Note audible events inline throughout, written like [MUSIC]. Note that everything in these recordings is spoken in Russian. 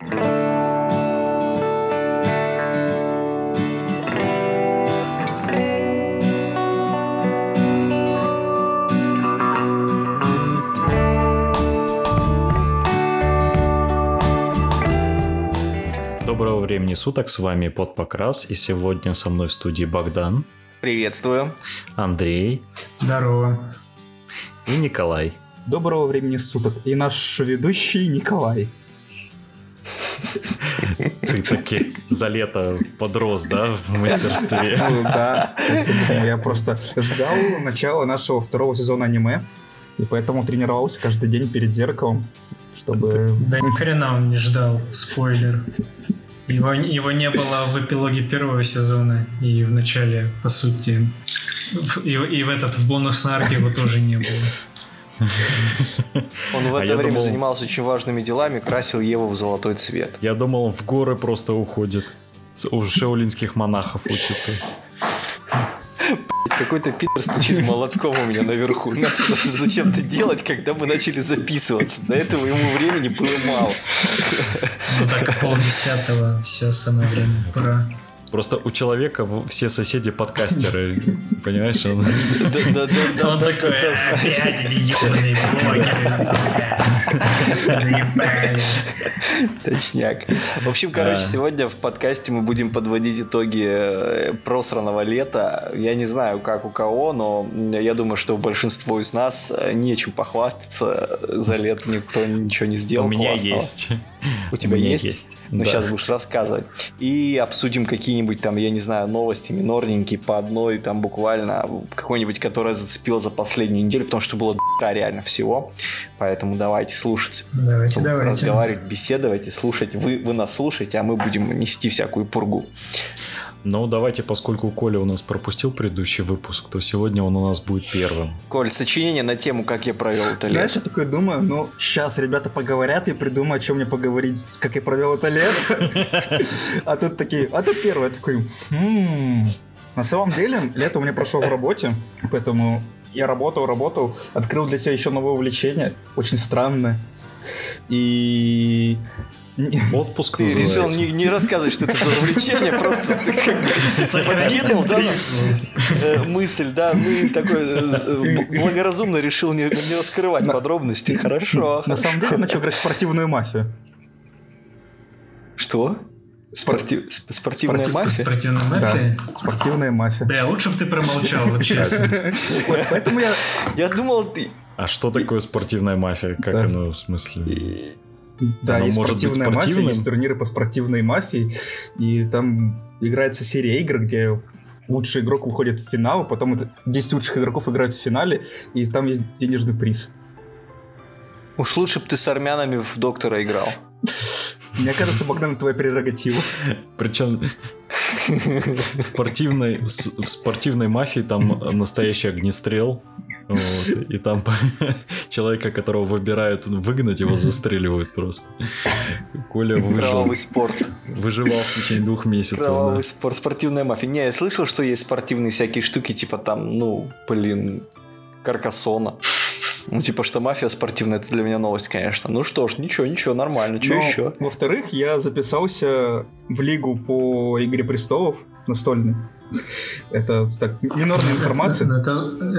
Доброго времени суток, с вами Под Покрас, и сегодня со мной в студии Богдан, Приветствую. Андрей Здорово. и Николай. Доброго времени суток. И наш ведущий Николай. Ты таки за лето подрос, да, в мастерстве? [LAUGHS] Ну да, я просто ждал начала нашего второго сезона аниме, и поэтому тренировался каждый день перед зеркалом, чтобы... Да ни хрена он не ждал. Спойлер. Его, его не было в эпилоге первого сезона и в начале, по сути. В- И, и в этот, в бонусной арке его тоже не было. [LAUGHS] Он в А это время думал- занимался очень важными делами, красил Еву в золотой цвет. Я думал, он в горы просто уходит. У шаолинских монахов учится. Какой-то питер стучит молотком у меня наверху. Начал это зачем-то делать, когда мы начали записываться. До этого ему времени было мало. Ну так, полдесятого, все, самое время, пора. Просто у человека все соседи подкастеры, [LAUGHS] понимаешь? Он- такой, опять ебаные блогеры. Точняк. В общем, короче, сегодня в подкасте мы будем подводить итоги э, просранного лета. Я не знаю, как у кого, но я думаю, что большинству из нас э, нечем похвастаться. За лето никто ничего не сделал У меня есть. У тебя есть? есть, Ну, да. сейчас будешь рассказывать. И обсудим какие-нибудь там, я не знаю, новости минорненькие по одной, там буквально какой-нибудь, которая зацепила за последнюю неделю, потому что было реально всего. Поэтому давайте слушаться. Давайте, давайте. Разговаривать, беседовать и слушать. Вы, вы нас слушаете, а мы будем нести всякую пургу. Ну, давайте, поскольку Коля у нас пропустил предыдущий выпуск, то сегодня он у нас будет первым. Коль, сочинение на тему, как я провел это Знаешь, лето. я такой думаю, ну, сейчас ребята поговорят и придумают, о чем мне поговорить, как я провел это лето. А тут такие, а тут первое, я такой, «М, на самом деле, лето у меня прошло в работе, поэтому я работал, работал, открыл для себя еще новое увлечение, очень странное. И Отпуск Ты решил называется. не, не рассказывать, что это за увлечение, просто ты как бы подкинул, да, э, мысль, да, ну и такой э, благоразумно решил не, не раскрывать подробности. Хорошо. на самом деле начал играть в спортивную мафию. Что? Спортив- сп- Спортивная Спортив- мафия? Спортивная Да, мафия? спортивная мафия. Бля, лучше бы ты промолчал, вот честно. Вот, Поэтому я Я думал, ты... А что такое спортивная мафия? Как Да. оно, в смысле? Да, Оно есть может быть спортивная мафия, есть турниры по спортивной мафии, и там играется серия игр, где лучший игрок выходит в финал, потом это 10 лучших игроков играют в финале, и там есть денежный приз. Уж лучше бы ты с армянами в доктора играл. [LAUGHS] Мне кажется, Богдан, твоя прерогатива. Причем в спортивной, в спортивной мафии там настоящий огнестрел. Вот, и там [LAUGHS] человека, которого выбирают выгнать, его застреливают просто. Коля выжил, Кровавый спорт. выживал в течение двух месяцев. Кровавый да. спорт. Спортивная мафия. Не, я слышал, что есть спортивные всякие штуки, типа там, ну, блин, каркасона. Ну, типа, что мафия спортивная, это для меня новость, конечно. Ну что ж, ничего, ничего, нормально. Что Но, еще? Во-вторых, я записался в лигу по Игре престолов настольной. [LAUGHS] Это так, минорная информация. Ну, Это,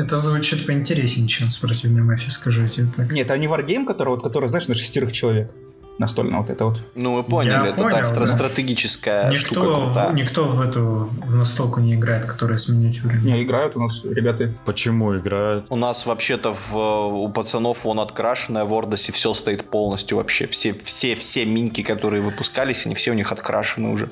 это звучит поинтереснее, чем спортивная мафия, скажу тебе так. Нет, а не варгейм, который, вот, который, знаешь, на шестерых человек. Настольная вот это вот. Ну, мы поняли, Я это понял, так, стра- да. стратегическая штука Никто, крутая. никто в эту в настолку не играет, которая с миниатюрами. Не, играют у нас ребята. Почему играют? У нас вообще-то в, у пацанов вон открашенная в Ордосе все стоит полностью вообще. Все, все, все минки, которые выпускались, они все у них открашены уже.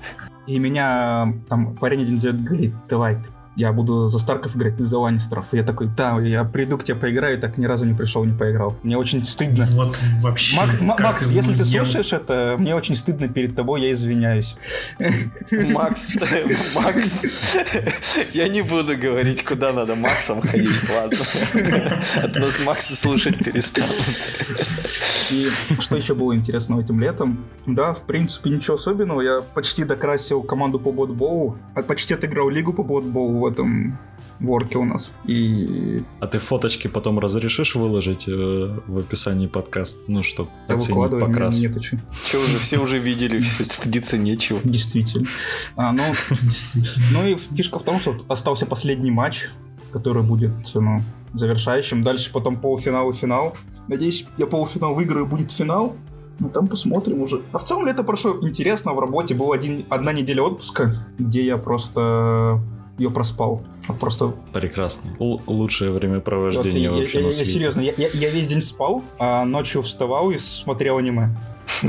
И меня там парень один зовет, говорит, давай, я буду за Старков играть, ты за Ланнистеров. И я такой, да, я приду к тебе поиграю, так ни разу не пришел, не поиграл. Мне очень стыдно. Вот вообще. Макс, Макс, если ты слушаешь это, мне очень стыдно перед тобой, я извиняюсь. Макс, [LAUGHS] Макс, я не буду говорить, куда надо Максом ходить, ладно. А то нас Макса слушать перестанут. И что еще было интересного этим летом? Да, в принципе, ничего особенного. Я почти докрасил команду по ботболу, а почти отыграл лигу по ботболу в этом ворки у нас. И А ты фоточки потом разрешишь выложить э, в описании подкаста? Ну, чтобы я оценить выкладываю, покрас. мне нету чё. Че уже, все уже видели, [LAUGHS] все, стыдиться нечего. Действительно. А, ну, ну и фишка в том, что остался последний матч, который будет ну, завершающим. Дальше потом полуфинал и финал. Надеюсь, я полуфинал выиграю, будет финал. Ну, там посмотрим уже. А в целом лето прошло интересно в работе. Была один, одна неделя отпуска, где я просто ее проспал. Вот Просто Прекрасно. Л- лучшее вот времяпровождение я, вообще я- на я свете. серьезно, я, я- я весь день спал, а ночью вставал и смотрел аниме. [LAUGHS]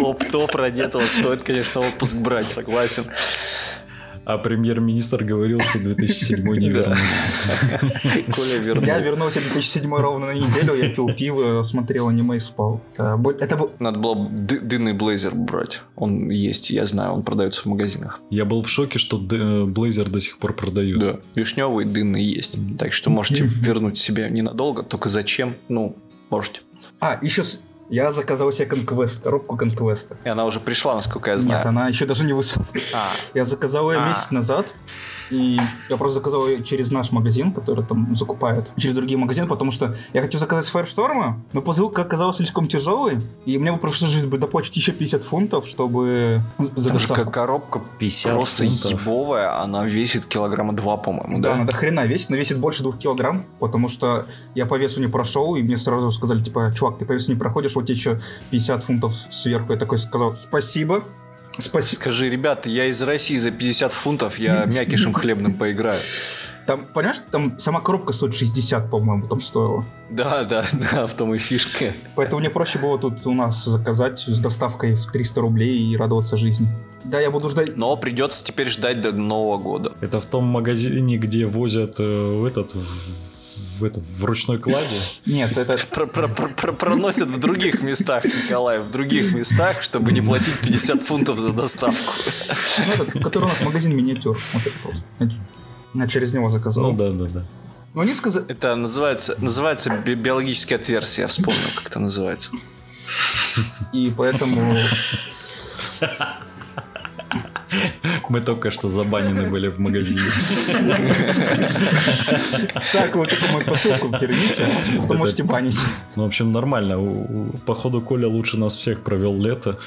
Топ, топ ради этого стоит, конечно, отпуск брать, согласен. А премьер-министр говорил, что 2007 не [LAUGHS] Да. вернуть. Коля вернул. Я вернулся в 2007 ровно на неделю, я пил пиво, смотрел аниме и спал. Это, был... Надо было ды- дынный блейзер брать. Он есть, я знаю, он продается в магазинах. Я был в шоке, что Блейзер до сих пор продают. Да. Вишневый дынный есть. Так что можете вернуть себе ненадолго. Только зачем? Ну, можете. А, еще с- я заказал себе конквест, коробку конквеста. И она уже пришла, насколько я Нет, знаю. она еще даже не вышла. А, Я заказал ее А. месяц назад. И я просто заказал ее через наш магазин, который там закупает, через другие магазины, потому что я хотел заказать с Firestorm, но посылка оказалась слишком тяжелой, и мне бы пришлось бы доплатить еще 50 фунтов, чтобы за там же как коробка 50 просто фунтов. ебовая. Она весит килограмма два, по-моему, Да, да? она до хрена весит, но весит больше двух килограмм, потому что я по весу не прошел, и мне сразу сказали, типа, чувак, ты по весу не проходишь, вот тебе еще 50 фунтов сверху. Я такой сказал, спасибо, спасибо. Скажи, ребята, я из России за 50 фунтов, я [LAUGHS] мякишем хлебным поиграю. Там, понимаешь, там сама коробка стоит 60, по-моему, там стоила. Да, да, [LAUGHS] да, в том и фишка. Поэтому мне проще было тут у нас заказать с доставкой в 300 рублей и радоваться жизни. Да, я буду ждать... Но придется теперь ждать до Нового года. Это в том магазине, где возят э, в этот в, в этот в ручной кладе. [LAUGHS] Нет, это... Про- про- про- про- Проносят в других местах, Николай, в других местах, чтобы не платить 50 фунтов за доставку. ну, этот, который у нас магазин миниатюр. Вот это просто. Я- Я через него заказал. Ну да, да, да. Но они сказали... Это называется, называется би- биологическая отверстие, я вспомнил, как это называется. И поэтому... Мы только что забанены были в магазине. Так, вот такую мою посылку перейдите, а вы можете банить. Ну, в общем, нормально. Походу, Коля лучше нас всех провел лето.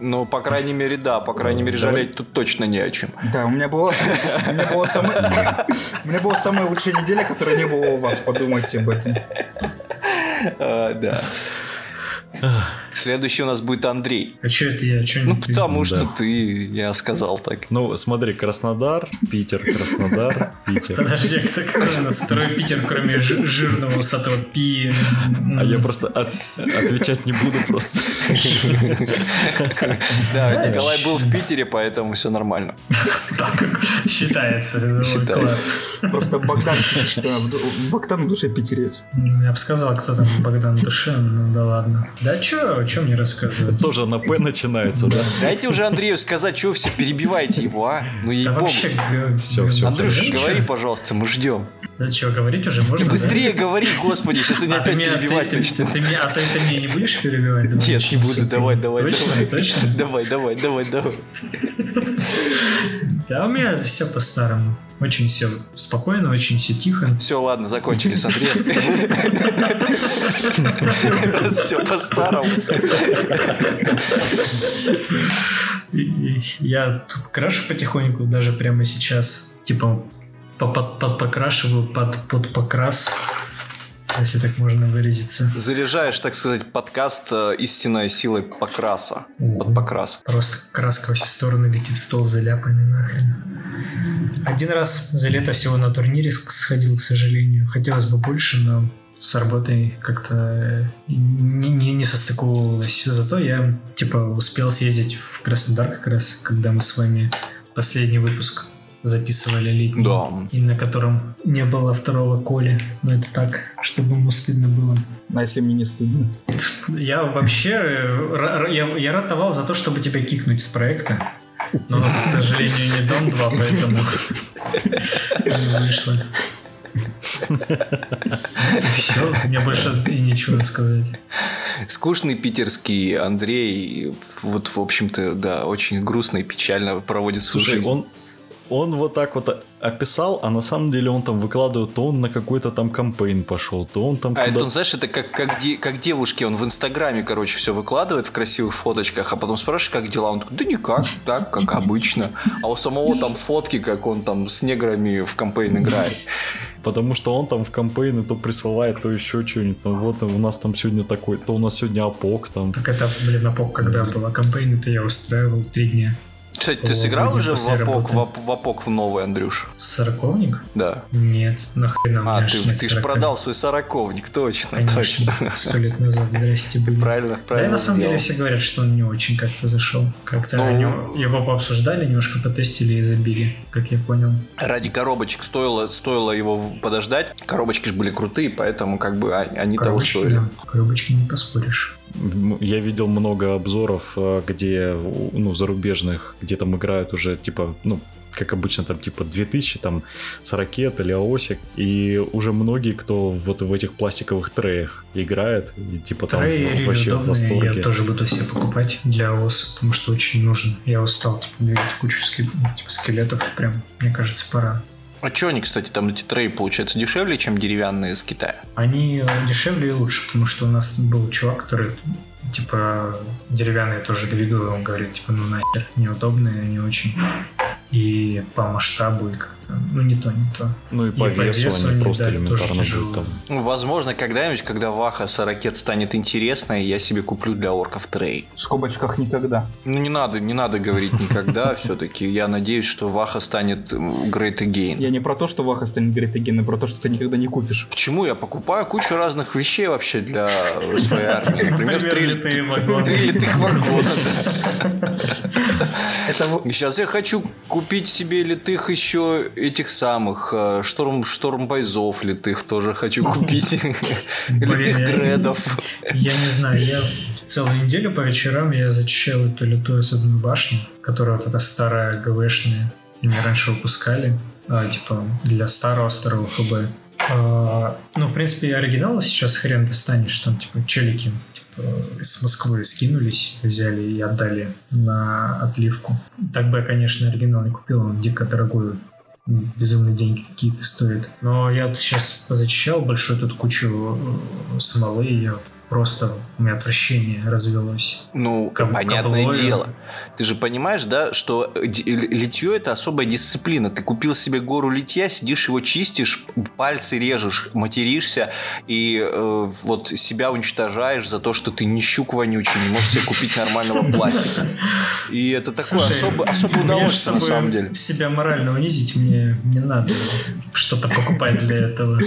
Ну, по крайней мере, да, по крайней мере, жалеть тут точно не о чем. Да, у меня было... У меня была самая... У меня была самая лучшая неделя, которая не было у вас. Подумайте об этом. А, Да. Следующий у нас будет Андрей. А что это я? Чё Ну, не ты? потому Да. что ты, я сказал так. Ну, смотри, Краснодар, Питер, Краснодар, Питер. Подожди, а кто какой у нас второй Питер, кроме жи- жирного усатого пи? А я просто от- отвечать не буду просто. Да, Николай был в Питере, поэтому все нормально. Так считается. Считается. Просто Богдан, в Богдан в душе питерец. Я бы сказал, кто там Богдан Душе, ну да ладно. Да чё, чё мне рассказывать? [LAUGHS] Тоже на П начинается, да? Дайте уже Андрею сказать, что все перебиваете его, а? Ну ей-богу. вообще, г- Всё, г- всё, Андрюш, да говори, пожалуйста, мы ждем. Да что, говорить уже можно? Быстрее говори, господи, сейчас они А опять меня- перебивать начнут. ты меня- А ты меня не будешь перебивать? Нет, не буду, давай, давай, Точно, давай. точно? Давай, давай, давай, давай. Да, у меня все по-старому. Очень все спокойно, очень все тихо. Все, ладно, закончили с Андреем. Все по-старому. Я тут крашу потихоньку, даже прямо сейчас. Типа по- под, покрашиваю под, под покрас, если так можно выразиться. Заряжаешь, так сказать, подкаст э, истинной силой покраса. Под покрас. Просто краска во все стороны летит, стол заляпанный нахрен. Один раз за лето всего на турнире сходил, к сожалению. Хотелось бы больше, но с работой как-то э, не, не, не состыковывалось. Зато я, типа, успел съездить в Краснодар как раз, когда мы с вами последний выпуск записывали летний. Да. И на котором не было второго Коли. Но это так, чтобы ему стыдно было. А если мне не стыдно? Я вообще я, я ратовал за то, чтобы тебя кикнуть с проекта. Но у нас, к сожалению, не Дом 2, поэтому не вышло. Все, мне больше и нечего сказать. Скучный питерский Андрей, вот, в общем-то, да, очень грустно и печально проводит свою Слушай, жизнь. он, он вот так вот описал, а на самом деле он там выкладывает, то он на какой-то там кампейн пошел, то он там А куда это, он, знаешь, это как, как, де- как девушки, он в Инстаграме, короче, все выкладывает в красивых фоточках, а потом спрашиваешь, как дела, он такой, да никак, так, как [LAUGHS] обычно. А у самого там фотки, как он там с неграми в кампейн играет. [LAUGHS] Потому что он там в кампейны то присылает, то еще что-нибудь. Там, вот у нас там сегодня такой, то у нас сегодня апок там. Так это, блин, апок когда была кампейн, это я устраивал три дня. Кстати, ты сыграл уже в Апок, в, в Апок в новый, Андрюш? Сороковник? Да. Нет, нахрена А, ты, ты же 40. продал свой сороковник, точно, Конечно, точно. сто лет назад, здрасте, были. Правильно, Да, и правильно на самом деле все говорят, что он не очень как-то зашел. Как-то Ну. они его пообсуждали, немножко потестили и забили, как я понял. Ради коробочек стоило, стоило его подождать. Коробочки же были крутые, поэтому как бы а- они того Коробочки, стоили. да, коробочки не поспоришь. Я видел много обзоров, э, где, ну, зарубежных, где там играют уже, типа, ну, как обычно, там, типа, 2000, там, с ракет или аосик, и уже многие, кто вот в этих пластиковых треях играет, и, типа, там Треи вообще в восторге. я тоже буду себе покупать для ОС, потому что очень нужен. Я устал, типа, двигать кучу ну, типа, скелетов, прям, мне кажется, пора. А что они, кстати, там эти треи получаются дешевле, чем деревянные из Китая? Они э, дешевле и лучше, потому что у нас был чувак, который типа деревянные тоже двигал, он говорит, типа, ну нахер, неудобные, не очень. И по масштабу, и как-то, ну не то, не то. Ну и по И по весу весу они просто да, элементарно будут там. Ну, возможно, когда-нибудь, когда Ваха с ракет станет интересной, я себе куплю для орков трей. В скобочках никогда. Ну, не надо, не надо говорить никогда [LAUGHS] все-таки. Я надеюсь, что Ваха станет м, great again. Я не про то, что Ваха станет Great Again, а про то, что ты никогда не купишь. Почему я покупаю кучу разных вещей вообще для своей армии? [LAUGHS] Например, [LAUGHS] три, литых вагона. Сейчас я хочу купить себе литых еще этих самых э, шторм, штормбайзов литых тоже хочу купить. Блин, [LAUGHS] Литых дредов. Я не знаю, я целую неделю по вечерам я зачищал эту литую садную башню, которая вот эта старая ГВшная. Они раньше выпускали, а, типа, для старого-старого ХБ. А, ну, в принципе, оригинала сейчас хрен достанешь, там, типа, челики типа, с Москвы скинулись, взяли и отдали на отливку. Так бы я, конечно, оригинал не купил, он дико дорогой, безумные деньги какие-то стоит. Но я вот сейчас позачищал большую тут кучу э, смолы, и я просто у меня отвращение развелось. Ну, Каб- понятное каблою. дело. Ты же понимаешь, да, что ди- литье это особая дисциплина. Ты купил себе гору литья, сидишь его чистишь, пальцы режешь, материшься и э, вот себя уничтожаешь за то, что ты не щук вонючий, не можешь себе купить нормального пластика. И это такое особое, удовольствие на самом деле. себя морально унизить, мне не надо что-то покупать для этого.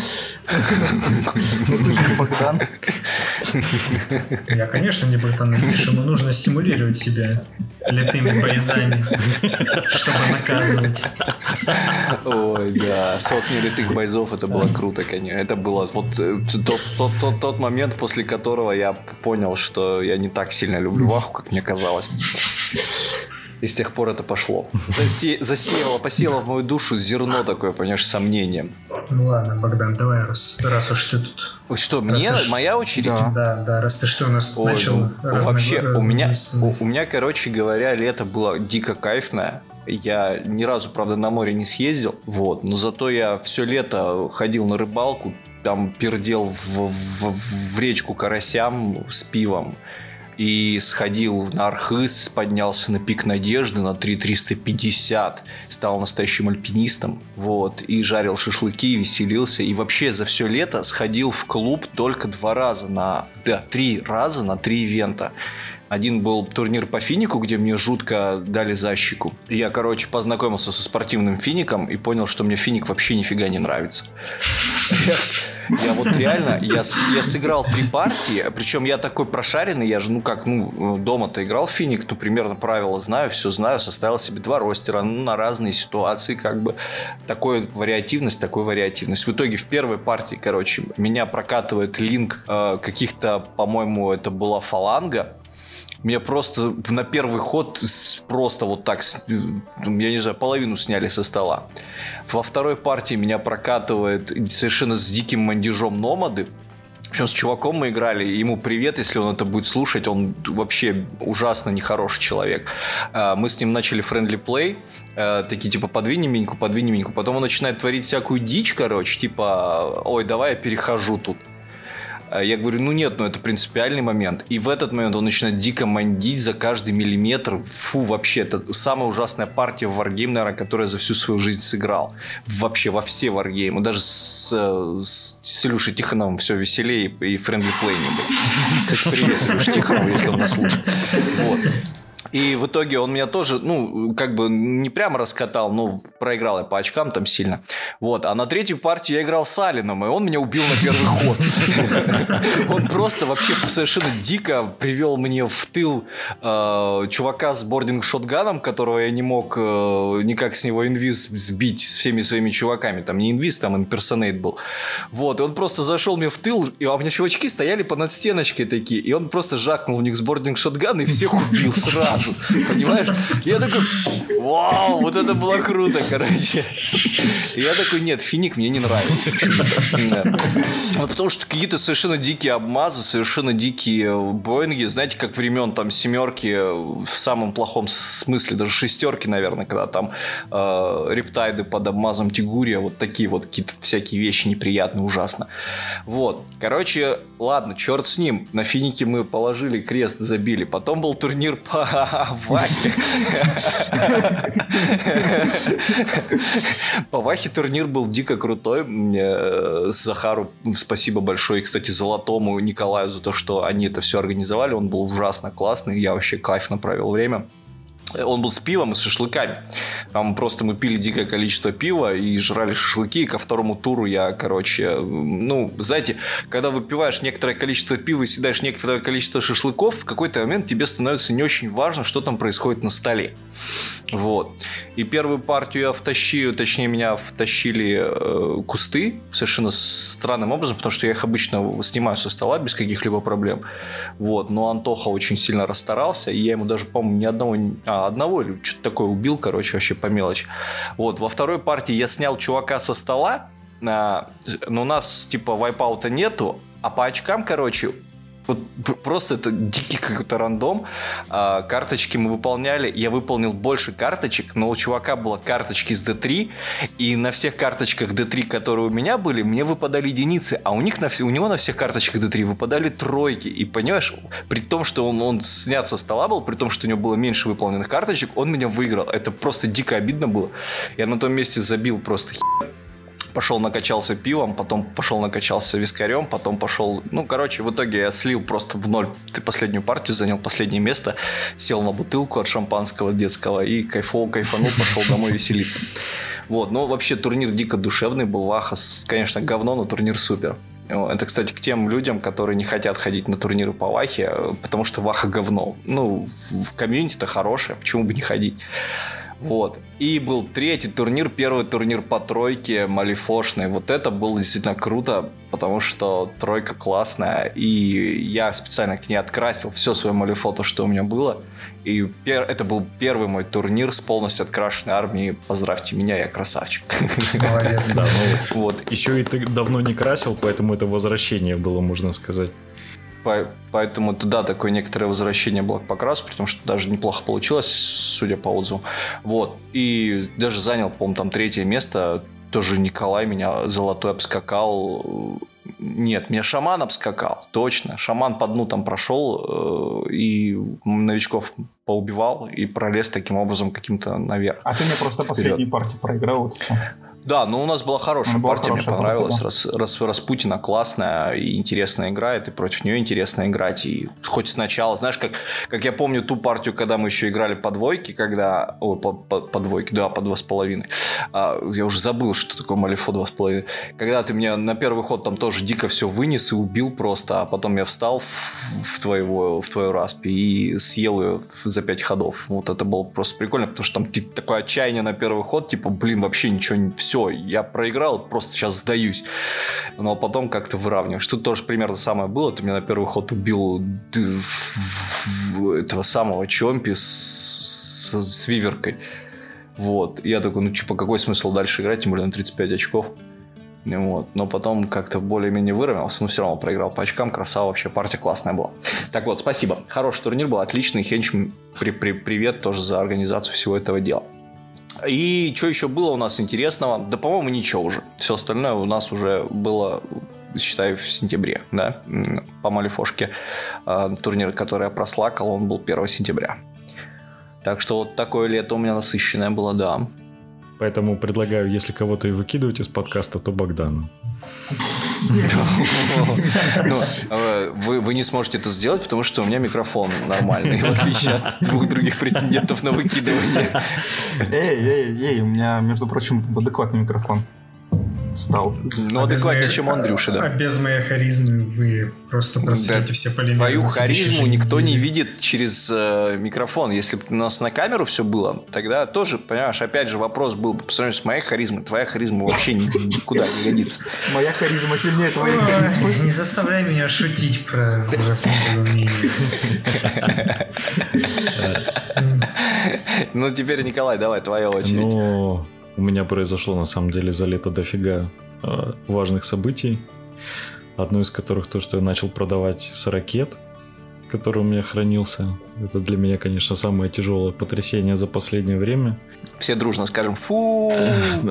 Богдан. Я, конечно, не Богдан Ильич, ему нужно стимулировать себя литыми поездами, чтобы наказывать. Ой, да, сотни литых бойзов, это было круто, конечно. Это было вот э, тот, тот, тот, тот момент, после которого я понял, что я не так сильно люблю Ваху, как мне казалось. И с тех пор это пошло. Засе- засеяло, посеяло в мою душу зерно такое, понимаешь, сомнением. Ну ладно, Богдан, давай, раз, раз уж ты тут. Что, мне? Раз уж- Моя очередь? Да. Да, да, раз ты что у нас Ой, начал ну, разно- вообще, у меня, у, у меня, короче говоря, лето было дико кайфное. Я ни разу, правда, на море не съездил, вот, но зато я все лето ходил на рыбалку, там пердел в, в- в речку карасям с пивом. И сходил на Архыз, поднялся на пик Надежды на 3350, стал настоящим альпинистом, вот, и жарил шашлыки, и веселился, и вообще за все лето сходил в клуб только два раза на, да, три раза на три ивента. Один был турнир по финику, где мне жутко дали защику. Я, короче, познакомился со спортивным фиником и понял, что мне финик вообще нифига не нравится. Я, вот реально, я, я сыграл три партии, причем я такой прошаренный, я же, ну как, ну, дома-то играл финик, ну, примерно правила знаю, все знаю, составил себе два ростера, ну, на разные ситуации, как бы. Такой вариативность, такой вариативность. В итоге в первой партии, короче, меня прокатывает линк э, каких-то, по-моему, это была фаланга, меня просто на первый ход просто вот так, я не знаю, половину сняли со стола. Во второй партии меня прокатывает совершенно с диким мандежом номады. Причем с чуваком мы играли, ему привет, если он это будет слушать, он вообще ужасно нехороший человек. А, мы с ним начали friendly play, э, такие типа подвинь миньку, подвинь миньку. Потом он начинает творить всякую дичь, короче, типа, ой, давай я перехожу тут. А я говорю, ну нет, ну это принципиальный момент. И в этот момент он начинает дико мандить за каждый миллиметр. Фу, вообще, это самая ужасная партия в Wargame, наверное, которую я за всю свою жизнь сыграл. Вообще, во все Wargame. Даже с, с, с Илюшей Тихоновым все веселее и френдли плей не был. Кстати, привет, Илюша Тихонов, если он нас слушает. Вот. И в итоге он меня тоже, ну, как бы не прямо раскатал, но проиграл я по очкам там сильно. Вот. А на третью партию я играл с Алином, и он меня убил на первый ход. [LAUGHS] Он просто вообще совершенно дико привел мне в тыл э, чувака с бординг-шотганом, которого я не мог э, никак с него инвиз сбить с всеми своими чуваками. Там не инвиз, там имперсонейт был. Вот. И он просто зашел мне в тыл, и у меня чувачки стояли под стеночкой такие, и он просто жахнул у них с бординг-шотгана и всех убил сразу сразу. Понимаешь? Я такой, вау, вот это было круто, короче. Я такой, нет, финик мне не нравится. Да. Ну, потому что какие-то совершенно дикие обмазы, совершенно дикие Боинги, знаете, как времен там семерки в самом плохом смысле, даже шестерки, наверное, когда там э, рептайды под обмазом Тигурия, вот такие вот какие-то всякие вещи неприятные, ужасно. Вот. Короче, ладно, черт с ним. На финике мы положили крест, забили. Потом был турнир по Вахе. По Вахе турнир был дико крутой. Э, Захару спасибо большое. И, кстати, Золотому Николаю за то, что они это все организовали. Он был ужасно классный. Я вообще кайфно провел время. Он был с пивом и с шашлыками. Там просто мы пили дикое количество пива и жрали шашлыки. И ко второму туру я, короче, ну, знаете, когда выпиваешь некоторое количество пива и съедаешь некоторое количество шашлыков, в какой-то момент тебе становится не очень важно, что там происходит на столе. Вот. И первую партию я втащил, точнее, меня втащили э, кусты совершенно странным образом, потому что я их обычно снимаю со стола без каких-либо проблем. Вот. Но Антоха очень сильно расстарался, и я ему даже, по-моему, ни одного, а, одного или что-то такое убил, короче, вообще по мелочи. Вот. Во второй партии я снял чувака со стола, а, но у нас, типа, вайпаута нету, а по очкам, короче, вот просто это дикий какой-то рандом. А, карточки мы выполняли. Я выполнил больше карточек, но у чувака было карточки с D3, и на всех карточках D3, которые у меня были, мне выпадали единицы, а у них на, у него на всех карточках D3 выпадали тройки. И понимаешь, при том, что он, он снят со стола был, при том, что у него было меньше выполненных карточек, он меня выиграл. Это просто дико обидно было. Я на том месте забил просто хер пошел накачался пивом, потом пошел накачался вискарем, потом пошел... Ну, короче, в итоге я слил просто в ноль ты последнюю партию, занял последнее место, сел на бутылку от шампанского детского и кайфовал, кайфанул, пошел домой веселиться. Вот, ну, вообще турнир дико душевный был, Ваха, конечно, говно, но турнир супер. Это, кстати, к тем людям, которые не хотят ходить на турниры по Вахе, потому что Ваха говно. Ну, в комьюнити-то хорошее, почему бы не ходить? Вот. И был третий турнир, первый турнир по тройке малифошный. Вот это было действительно круто, потому что тройка классная. И я специально к ней открасил все свое малифото, что у меня было. И пер... это был первый мой турнир с полностью открашенной армией. Поздравьте меня, я красавчик. Молодец. Да, ну, вот. Еще и ты давно не красил, поэтому это возвращение было, можно сказать. Поэтому туда такое некоторое возвращение было к покрасу, потому что даже неплохо получилось, судя по отзывам. Вот. И даже занял, по-моему, там третье место. Тоже Николай меня золотой обскакал. Нет, меня шаман обскакал, точно. Шаман по дну там прошел э, и новичков поубивал и пролез таким образом каким-то наверх. А ты мне просто последнюю партию проиграл, вот. Да, но у нас была хорошая была партия, хорошая мне понравилась. Партия, да. Рас, Рас, Распутина классная и интересно играет, и против нее интересно играть. И хоть сначала, знаешь, как, как я помню ту партию, когда мы еще играли по двойке, когда... Ой, по, по, по двойке, да, по два с половиной. А, я уже забыл, что такое Малифо два с половиной. Когда ты меня на первый ход там тоже дико все вынес и убил просто, а потом я встал в, в, твоего, в твою распи и съел ее за пять ходов. Вот это было просто прикольно, потому что там такое отчаяние на первый ход, типа, блин, вообще ничего, не все, я проиграл, просто сейчас сдаюсь. Но потом как-то выравниваешь. Тут тоже примерно самое было. Ты меня на первый ход убил этого самого Чомпи с, с, с Виверкой. Вот. Я такой, ну, типа, какой смысл дальше играть, тем более на 35 очков. Вот. Но потом как-то более-менее выровнялся, но все равно проиграл по очкам. Красава вообще, партия классная была. Так вот, спасибо. Хороший турнир был, отличный. Хенч, при, при, привет тоже за организацию всего этого дела. И что еще было у нас интересного? Да, по-моему, ничего уже. Все остальное у нас уже было считай, в сентябре, да, по Малифошке. А, турнир, который я прослакал, он был 1 сентября. Так что вот такое лето у меня насыщенное было, да. Поэтому предлагаю, если кого-то и выкидывать из подкаста, то Богдана. Ну, вы, вы не сможете это сделать, потому что у меня микрофон нормальный, в отличие от двух других претендентов на выкидывание. Эй, эй, эй, у меня, между прочим, адекватный микрофон стал. Ну, а адекватнее, чем Андрюша, да. А без моей харизмы вы просто просветите да. все полимеры. Твою харизму никто не видит через э, микрофон. Если бы у нас на камеру все было, тогда тоже, понимаешь, опять же вопрос был бы по сравнению с моей харизмой. Твоя харизма вообще никуда не годится. Моя харизма сильнее твоей харизмы. Не заставляй меня шутить про ужасное [LAUGHS] Ну, теперь, Николай, давай, твоя очередь. У меня произошло на самом деле за лето дофига э, важных событий. Одно из которых то, что я начал продавать сорокет, который у меня хранился. Это для меня, конечно, самое тяжелое потрясение за последнее время. Все дружно скажем «фу». [LAUGHS]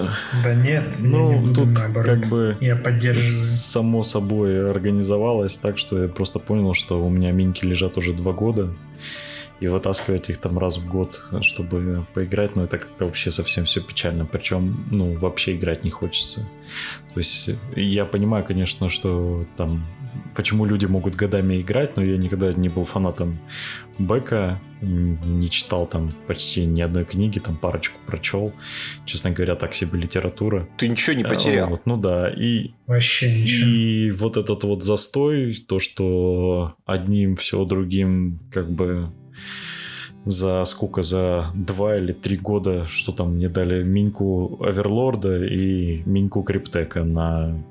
Да, нет, ну тут как бы я поддерживаю. само собой организовалось так, что я просто понял, что у меня минки лежат уже два года и вытаскивать их там раз в год, чтобы поиграть, но это как-то вообще совсем все печально. Причем, ну, вообще играть не хочется. То есть я понимаю, конечно, что там почему люди могут годами играть, но я никогда не был фанатом Бека, не читал там почти ни одной книги, там парочку прочел. Честно говоря, так себе литература. Ты ничего не потерял. Вот, ну да, и... Вообще ничего. И вот этот вот застой, то, что одним все, другим как бы за сколько, за два или три года, что там мне дали Миньку Оверлорда и Миньку Криптека на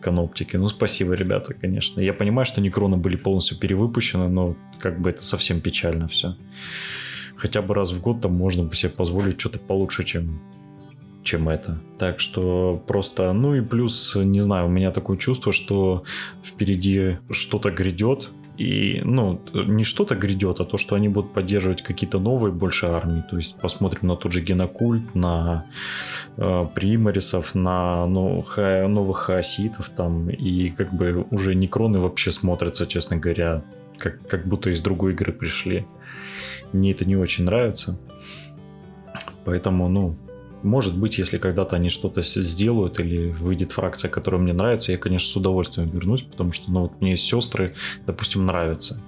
каноптике. Ну, спасибо, ребята, конечно. Я понимаю, что Некроны были полностью перевыпущены, но как бы это совсем печально все. Хотя бы раз в год там можно бы себе позволить что-то получше, чем чем это. Так что просто, ну и плюс, не знаю, у меня такое чувство, что впереди что-то грядет, и, ну, не что-то грядет, а то, что они будут поддерживать какие-то новые больше армии. То есть посмотрим на тот же генокульт, на э, примарисов, на ну, ха, новых хаоситов там. И как бы уже некроны вообще смотрятся, честно говоря, как, как будто из другой игры пришли. Мне это не очень нравится. Поэтому, ну, может быть, если когда-то они что-то сделают или выйдет фракция, которая мне нравится, я, конечно, с удовольствием вернусь, потому что, ну, вот мне сестры, допустим, нравятся.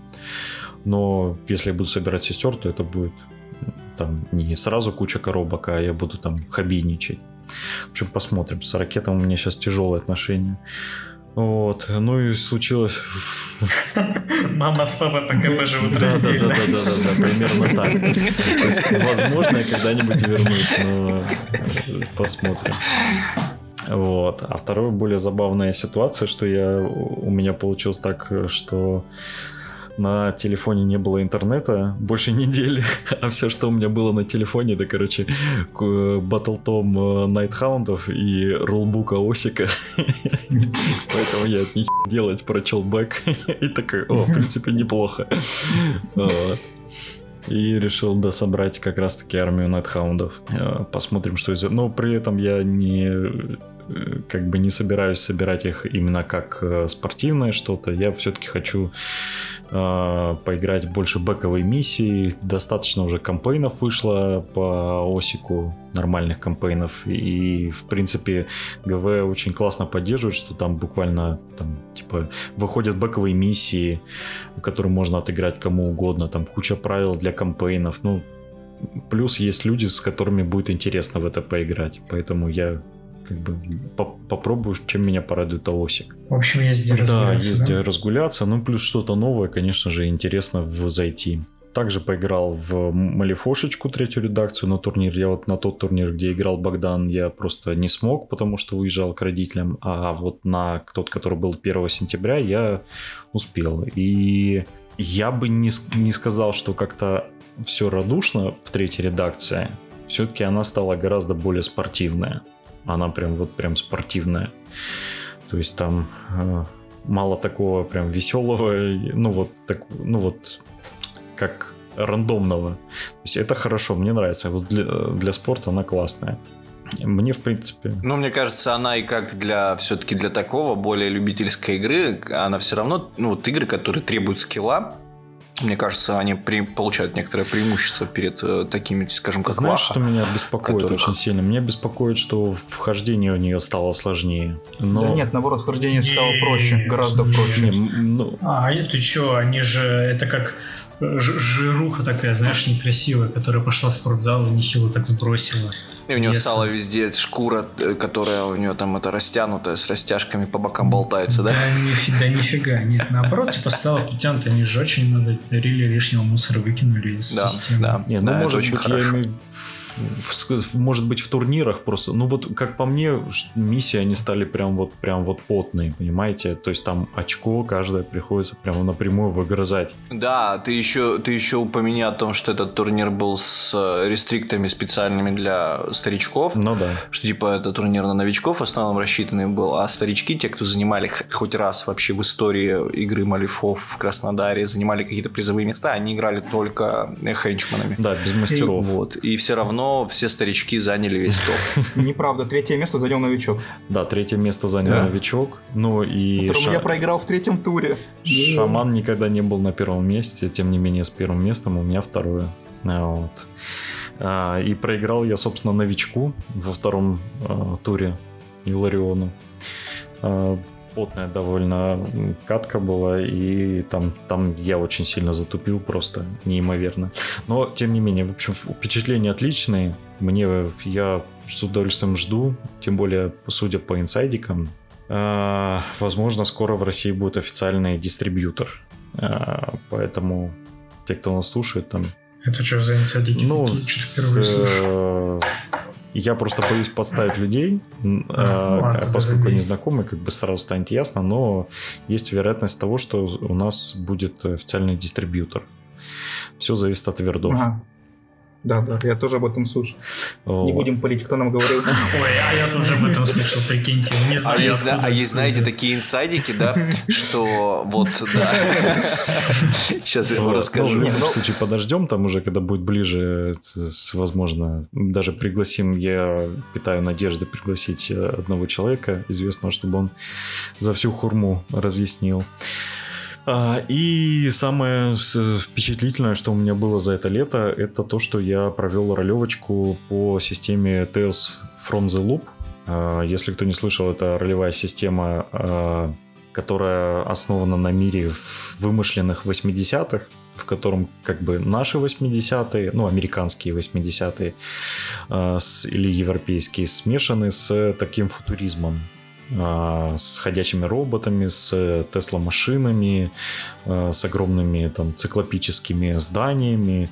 Но если я буду собирать сестер, то это будет там не сразу куча коробок, а я буду там хоббийничать. В общем, посмотрим. С ракетом у меня сейчас тяжелые отношения. Вот, ну и случилось... Мама с папой по КБ живут да, раздельно. Да, да, да, да, примерно так. То есть, возможно, я когда-нибудь вернусь, но посмотрим. Вот. А вторая более забавная ситуация, что я у меня получилось так, что на телефоне не было интернета больше недели, [LAUGHS] а все, что у меня было на телефоне, это, короче, батлтом Найтхаундов и рулбука Осика. [LAUGHS] Поэтому я от них делать прочел бэк [LAUGHS] и такой, о, в принципе, неплохо. И решил, да, собрать как раз-таки армию Найтхаундов. Посмотрим, что из... Но при этом я не как бы не собираюсь собирать их именно как э, спортивное что-то. Я все-таки хочу э, поиграть больше бэковой миссии. Достаточно уже кампейнов вышло по осику, нормальных кампейнов. И, в принципе, ГВ очень классно поддерживает, что там буквально там, типа, выходят бэковые миссии, которые можно отыграть кому угодно. Там куча правил для кампейнов. Ну, плюс есть люди, с которыми будет интересно в это поиграть. Поэтому я как бы по попробую, чем меня порадует Аосик. В общем, есть где разгуляться. Да, есть где разгуляться. Ну, плюс что-то новое, конечно же, интересно в зайти. Также поиграл в Малифошечку, третью редакцию на турнир. Я вот на тот турнир, где играл Богдан, я просто не смог, потому что уезжал к родителям. А вот на тот, который был 1 сентября, я успел. И я бы не, не сказал, что как-то все радушно в третьей редакции. Все-таки она стала гораздо более спортивная. Она прям вот прям спортивная. То есть там э, мало такого прям веселого, ну вот так, ну вот как рандомного. То есть это хорошо, мне нравится. Вот для, для спорта она классная. Мне, в принципе... Ну, мне кажется, она и как для все-таки для такого более любительской игры, она все равно, ну, вот игры, которые требуют скилла, мне кажется, они при, получают некоторое преимущество перед э, такими, скажем, как Знаешь, Ваха, что меня беспокоит которых- очень сильно? Меня беспокоит, что вхождение у нее стало сложнее. Но... Да нет, наоборот, вхождение стало проще, гораздо проще. Не, ну, А, ты чё, они же, это как жируха такая, знаешь, некрасивая, которая пошла в спортзал и нехило так сбросила. И у нее Если- стало везде шкура, э, которая у нее там это растянутая, с растяжками по бокам болтается, да? Да, нифи- да нифига, нет, наоборот, типа стало подтянуто, они же очень много рили лишнего мусора выкинули из Да, системы. да. Не, ну да, это может очень быть, я хорошо. имею в- может быть, в турнирах просто. Ну вот, как по мне, миссии они стали прям вот, прям вот потные, понимаете? То есть там очко каждое приходится прямо напрямую выгрызать. Да, ты еще, ты еще упомяни о том, что этот турнир был с э, рестриктами специальными для старичков. Ну да. Что типа это турнир на новичков в основном рассчитанный был, а старички, те, кто занимали хоть раз вообще в истории игры Малифов в Краснодаре, занимали какие-то призовые места, они играли только э, хенчманами. Да, без мастеров. Вот. И все равно все старички заняли весь топ. [LAUGHS] Неправда, третье место занял новичок, Да, третье место занял Да? новичок. Ну и которому ша- я проиграл в третьем туре. Шаман никогда не был на первом месте, тем не менее с первым местом у меня второе. А, Вот. А, И проиграл я, собственно, новичку во втором а, туре Илариону. Потная довольно катка была, и там, там я очень сильно затупил, просто неимоверно. Но, тем не менее, в общем, впечатления отличные. Мне, я с удовольствием жду, тем более, судя по инсайдикам, а, возможно, скоро в России будет официальный дистрибьютор. А, Поэтому те, кто нас слушает, там Это что за инсайдики ну, с, э, я просто боюсь подставить людей, А, э, ладно, поскольку не знакомы, как бы сразу станет ясно, но есть вероятность того, что у нас будет официальный дистрибьютор. Все зависит от вердов. Ага. Да, да, я тоже об этом слышал. О, Не будем палить, кто нам говорил. Ой, а я тоже об этом слышал, прикиньте. Не А знаю, есть, да, откуда а есть, знаете, такие инсайдики, да, что вот, да. [LAUGHS] Сейчас я вам Вот, расскажу. ну, в любом ну- случае подождем, там уже, когда будет ближе, с- возможно, даже пригласим, я питаю надежды пригласить э, одного человека, известного, чтобы он за всю хурму разъяснил. А, И самое впечатлительное, что у меня было за это лето, это то, что я провел ролевочку по системе Tales from the Loop. А, Если кто не слышал, это ролевая система, а, которая основана на мире вымышленных 80-х, в котором как бы наши 80-е, ну, американские 80-е а, с- или европейские смешаны с таким футуризмом с ходячими роботами, с Тесла-машинами, а, с огромными там циклопическими зданиями.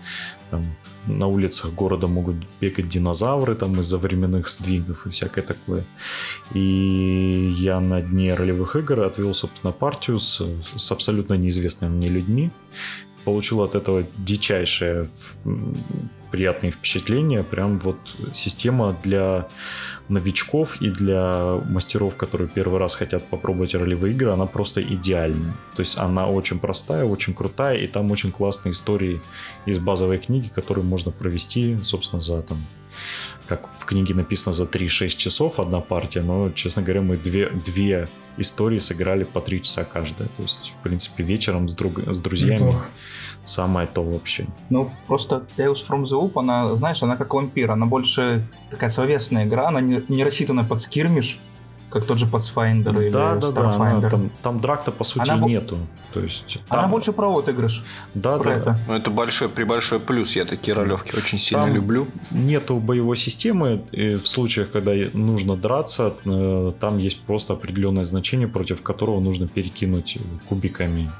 Там, на улицах города могут бегать динозавры там из-за временных сдвигов и всякое такое. И я на дне ролевых игр отвел, собственно, партию с, с абсолютно неизвестными мне людьми. Получил от этого дичайшее приятные впечатления. Прям вот система для новичков и для мастеров, которые первый раз хотят попробовать ролевые игры, она просто идеальная. То есть она очень простая, очень крутая, и там очень классные истории из базовой книги, которые можно провести, собственно, за там как в книге написано за 3-6 часов одна партия, но, честно говоря, мы две, две истории сыграли по 3 часа каждая. То есть, в принципе, вечером с, друг, с друзьями Неплохо. Самое то вообще. Ну, просто Tales from the Loop, она, знаешь, она как вампир, она больше такая словесная игра, она не, не рассчитана под скирмиш, как тот же Pathfinder или да, да, да, она Starfinder. там, там драк-то по сути Она нету. То есть, Она там- больше про отыгрыш. да, про да, это. Ну, это большой, при большой плюс. Я такие ролевки очень сильно Там люблю. Нету боевой системы. И в случаях, когда нужно драться, э, там есть просто определенное значение, против которого нужно перекинуть кубиками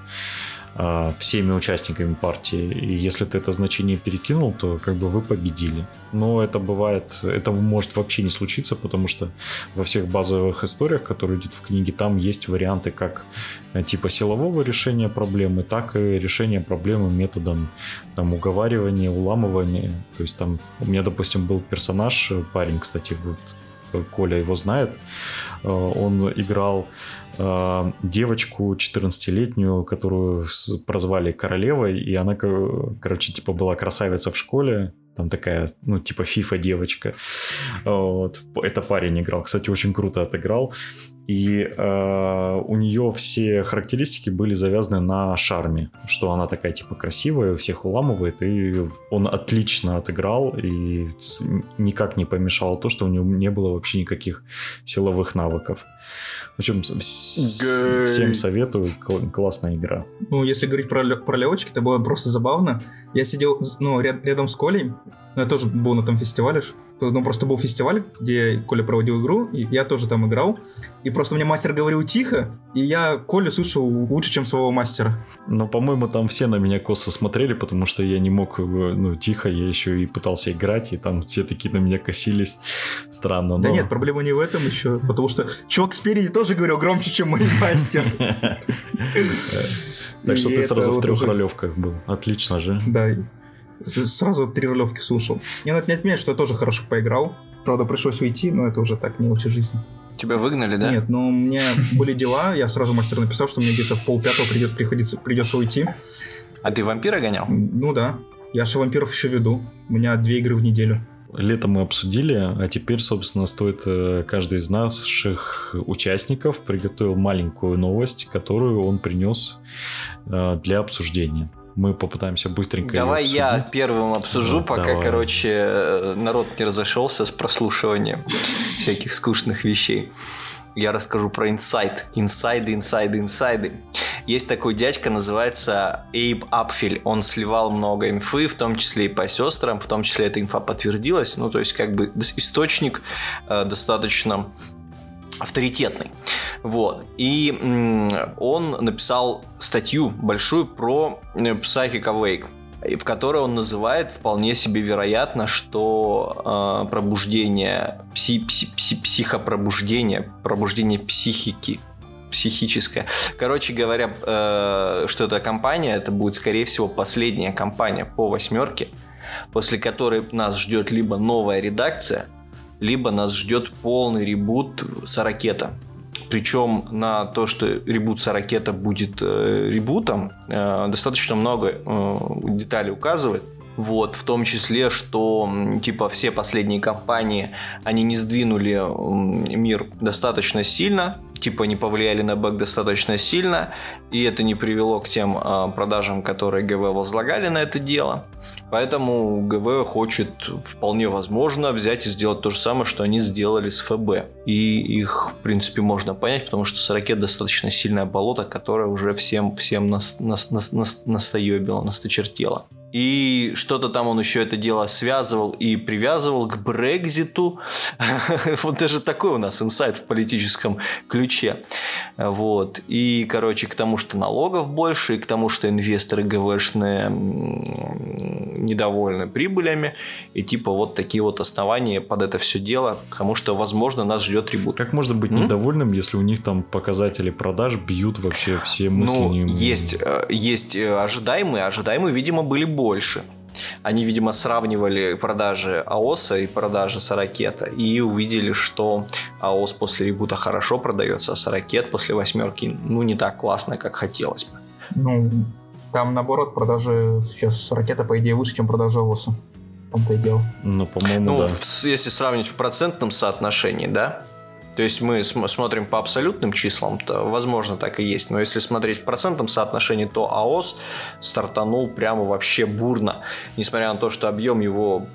всеми участниками партии. И если ты это значение перекинул, то как бы вы победили. Но это бывает, это может вообще не случиться, потому что во всех базовых историях, которые идут в книге, там есть варианты как э, типа силового решения проблемы, так и решения проблемы методом там уговаривания, уламывания. То есть там у меня, допустим, был персонаж, парень, кстати, вот Коля его знает. Э, он играл девочку 14-летнюю, которую прозвали королевой, и она, короче, типа была красавица в школе, там такая, ну, типа фифа девочка. Вот. Это парень играл. Кстати, очень круто отыграл. И э, у нее все характеристики были завязаны на шарме, что она такая типа красивая, всех уламывает, и он отлично отыграл, и никак не помешало то, что у него не было вообще никаких силовых навыков. В общем, всем советую, классная игра. Ну, если говорить про, про левочки, это было просто забавно. Я сидел ну, ряд, рядом с Колей, ну, я тоже был на том фестивале. Ну, просто был фестиваль, где Коля проводил игру, и я тоже там играл. И просто мне мастер говорил тихо, и я Колю слушал лучше, чем своего мастера. Но, по-моему, там все на меня косо смотрели, потому что я не мог, ну, тихо, я еще и пытался играть, и там все такие на меня косились. Странно, но... Да нет, проблема не в этом еще, потому что чувак спереди тоже говорил громче, чем мой [LAUGHS] мастер. Так что ты сразу в трех ролевках был. Отлично же. Да, сразу три ролевки слушал. Не надо не отменять, что я тоже хорошо поиграл. Правда, пришлось уйти, но это уже так, не лучше жизни. Тебя выгнали, да? Нет, но у меня [LAUGHS] были дела, я сразу мастеру написал, что мне где-то в полпятого придет, приходится, придется уйти. А ты вампира гонял? Ну да. Я же вампиров еще веду. У меня две игры в неделю. Летом мы обсудили, а теперь, собственно, стоит э, каждый из наших участников приготовил маленькую новость, которую он принес э, для обсуждения мы попытаемся быстренько Давай я первым обсужу, да, пока, давай. короче, народ не разошелся с прослушиванием [LAUGHS] всяких скучных вещей. Я расскажу про инсайд. Инсайды, инсайды, инсайды. Есть такой дядька, называется Эйб Апфель. Он сливал много инфы, в том числе и по сестрам, в том числе эта инфа подтвердилась. Ну, то есть, как бы источник э, достаточно авторитетный. Вот. И он написал статью большую про э, Psychic Awake в которой он называет вполне себе вероятно, что э, пробуждение, пси, пси, пси, психопробуждение, пробуждение психики, психическое. Короче говоря, э, что эта компания, это будет, скорее всего, последняя компания по восьмерке, после которой нас ждет либо новая редакция, либо нас ждет полный ребут Сорокета. Причем на то, что ребут Сорокета будет э, ребутом, э, достаточно много э, деталей указывает. Вот, в том числе, что типа все последние компании, они не сдвинули мир достаточно сильно, типа не повлияли на бэк достаточно сильно, и это не привело к тем э, продажам, которые ГВ возлагали на это дело. Поэтому ГВ хочет вполне возможно взять и сделать то же самое, что они сделали с ФБ. И их, в принципе, можно понять, потому что Сорокет достаточно сильное болото, которое уже всем, всем нас, нас, нас, нас, настоебило, насточертело. И что-то там он еще это дело связывал и привязывал к Брекзиту. [LAUGHS] вот даже такой у нас инсайт в политическом ключе. Вот. И, короче, к тому, что налогов больше, и к тому, что инвесторы ГВшные недовольны прибылями. И типа вот такие вот основания под это все дело. Потому что, возможно, нас ждет ребут. Как можно быть М? недовольным, если у них там показатели продаж бьют вообще все мысли? Ну, есть, э, есть э, ожидаемые. Ожидаемые, видимо, были больше. Они, видимо, сравнивали продажи АОСа и продажи Сорокета и увидели, что АОС после ребута хорошо продается, а Сорокет после восьмерки ну не так классно, как хотелось бы. Ну, там наоборот продажи сейчас ракета, по идее, выше, чем продажи АОСа. В том-то и дело. Ну, по-моему, ну, да. Если сравнить в процентном соотношении, да, то есть мы смотрим по абсолютным числам, то возможно так и есть. Но если смотреть в процентном соотношении, то АОС стартанул прямо вообще бурно. Несмотря на то, что объем его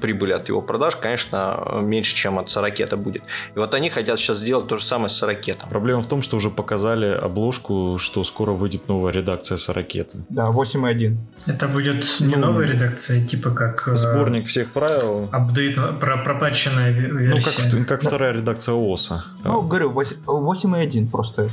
прибыли от его продаж, конечно, меньше, чем от Сорокета будет. И вот они хотят сейчас сделать то же самое с Сорокетом. Проблема в том, что уже показали обложку, что скоро выйдет новая редакция Сорокета. Да, 8.1. Это будет не ну, новая редакция, типа как... Э, Сборник всех правил. Апдейт, про пропатченная версия. Ну, как, как вторая редакция ООС Ну, говорю, 8,1 просто.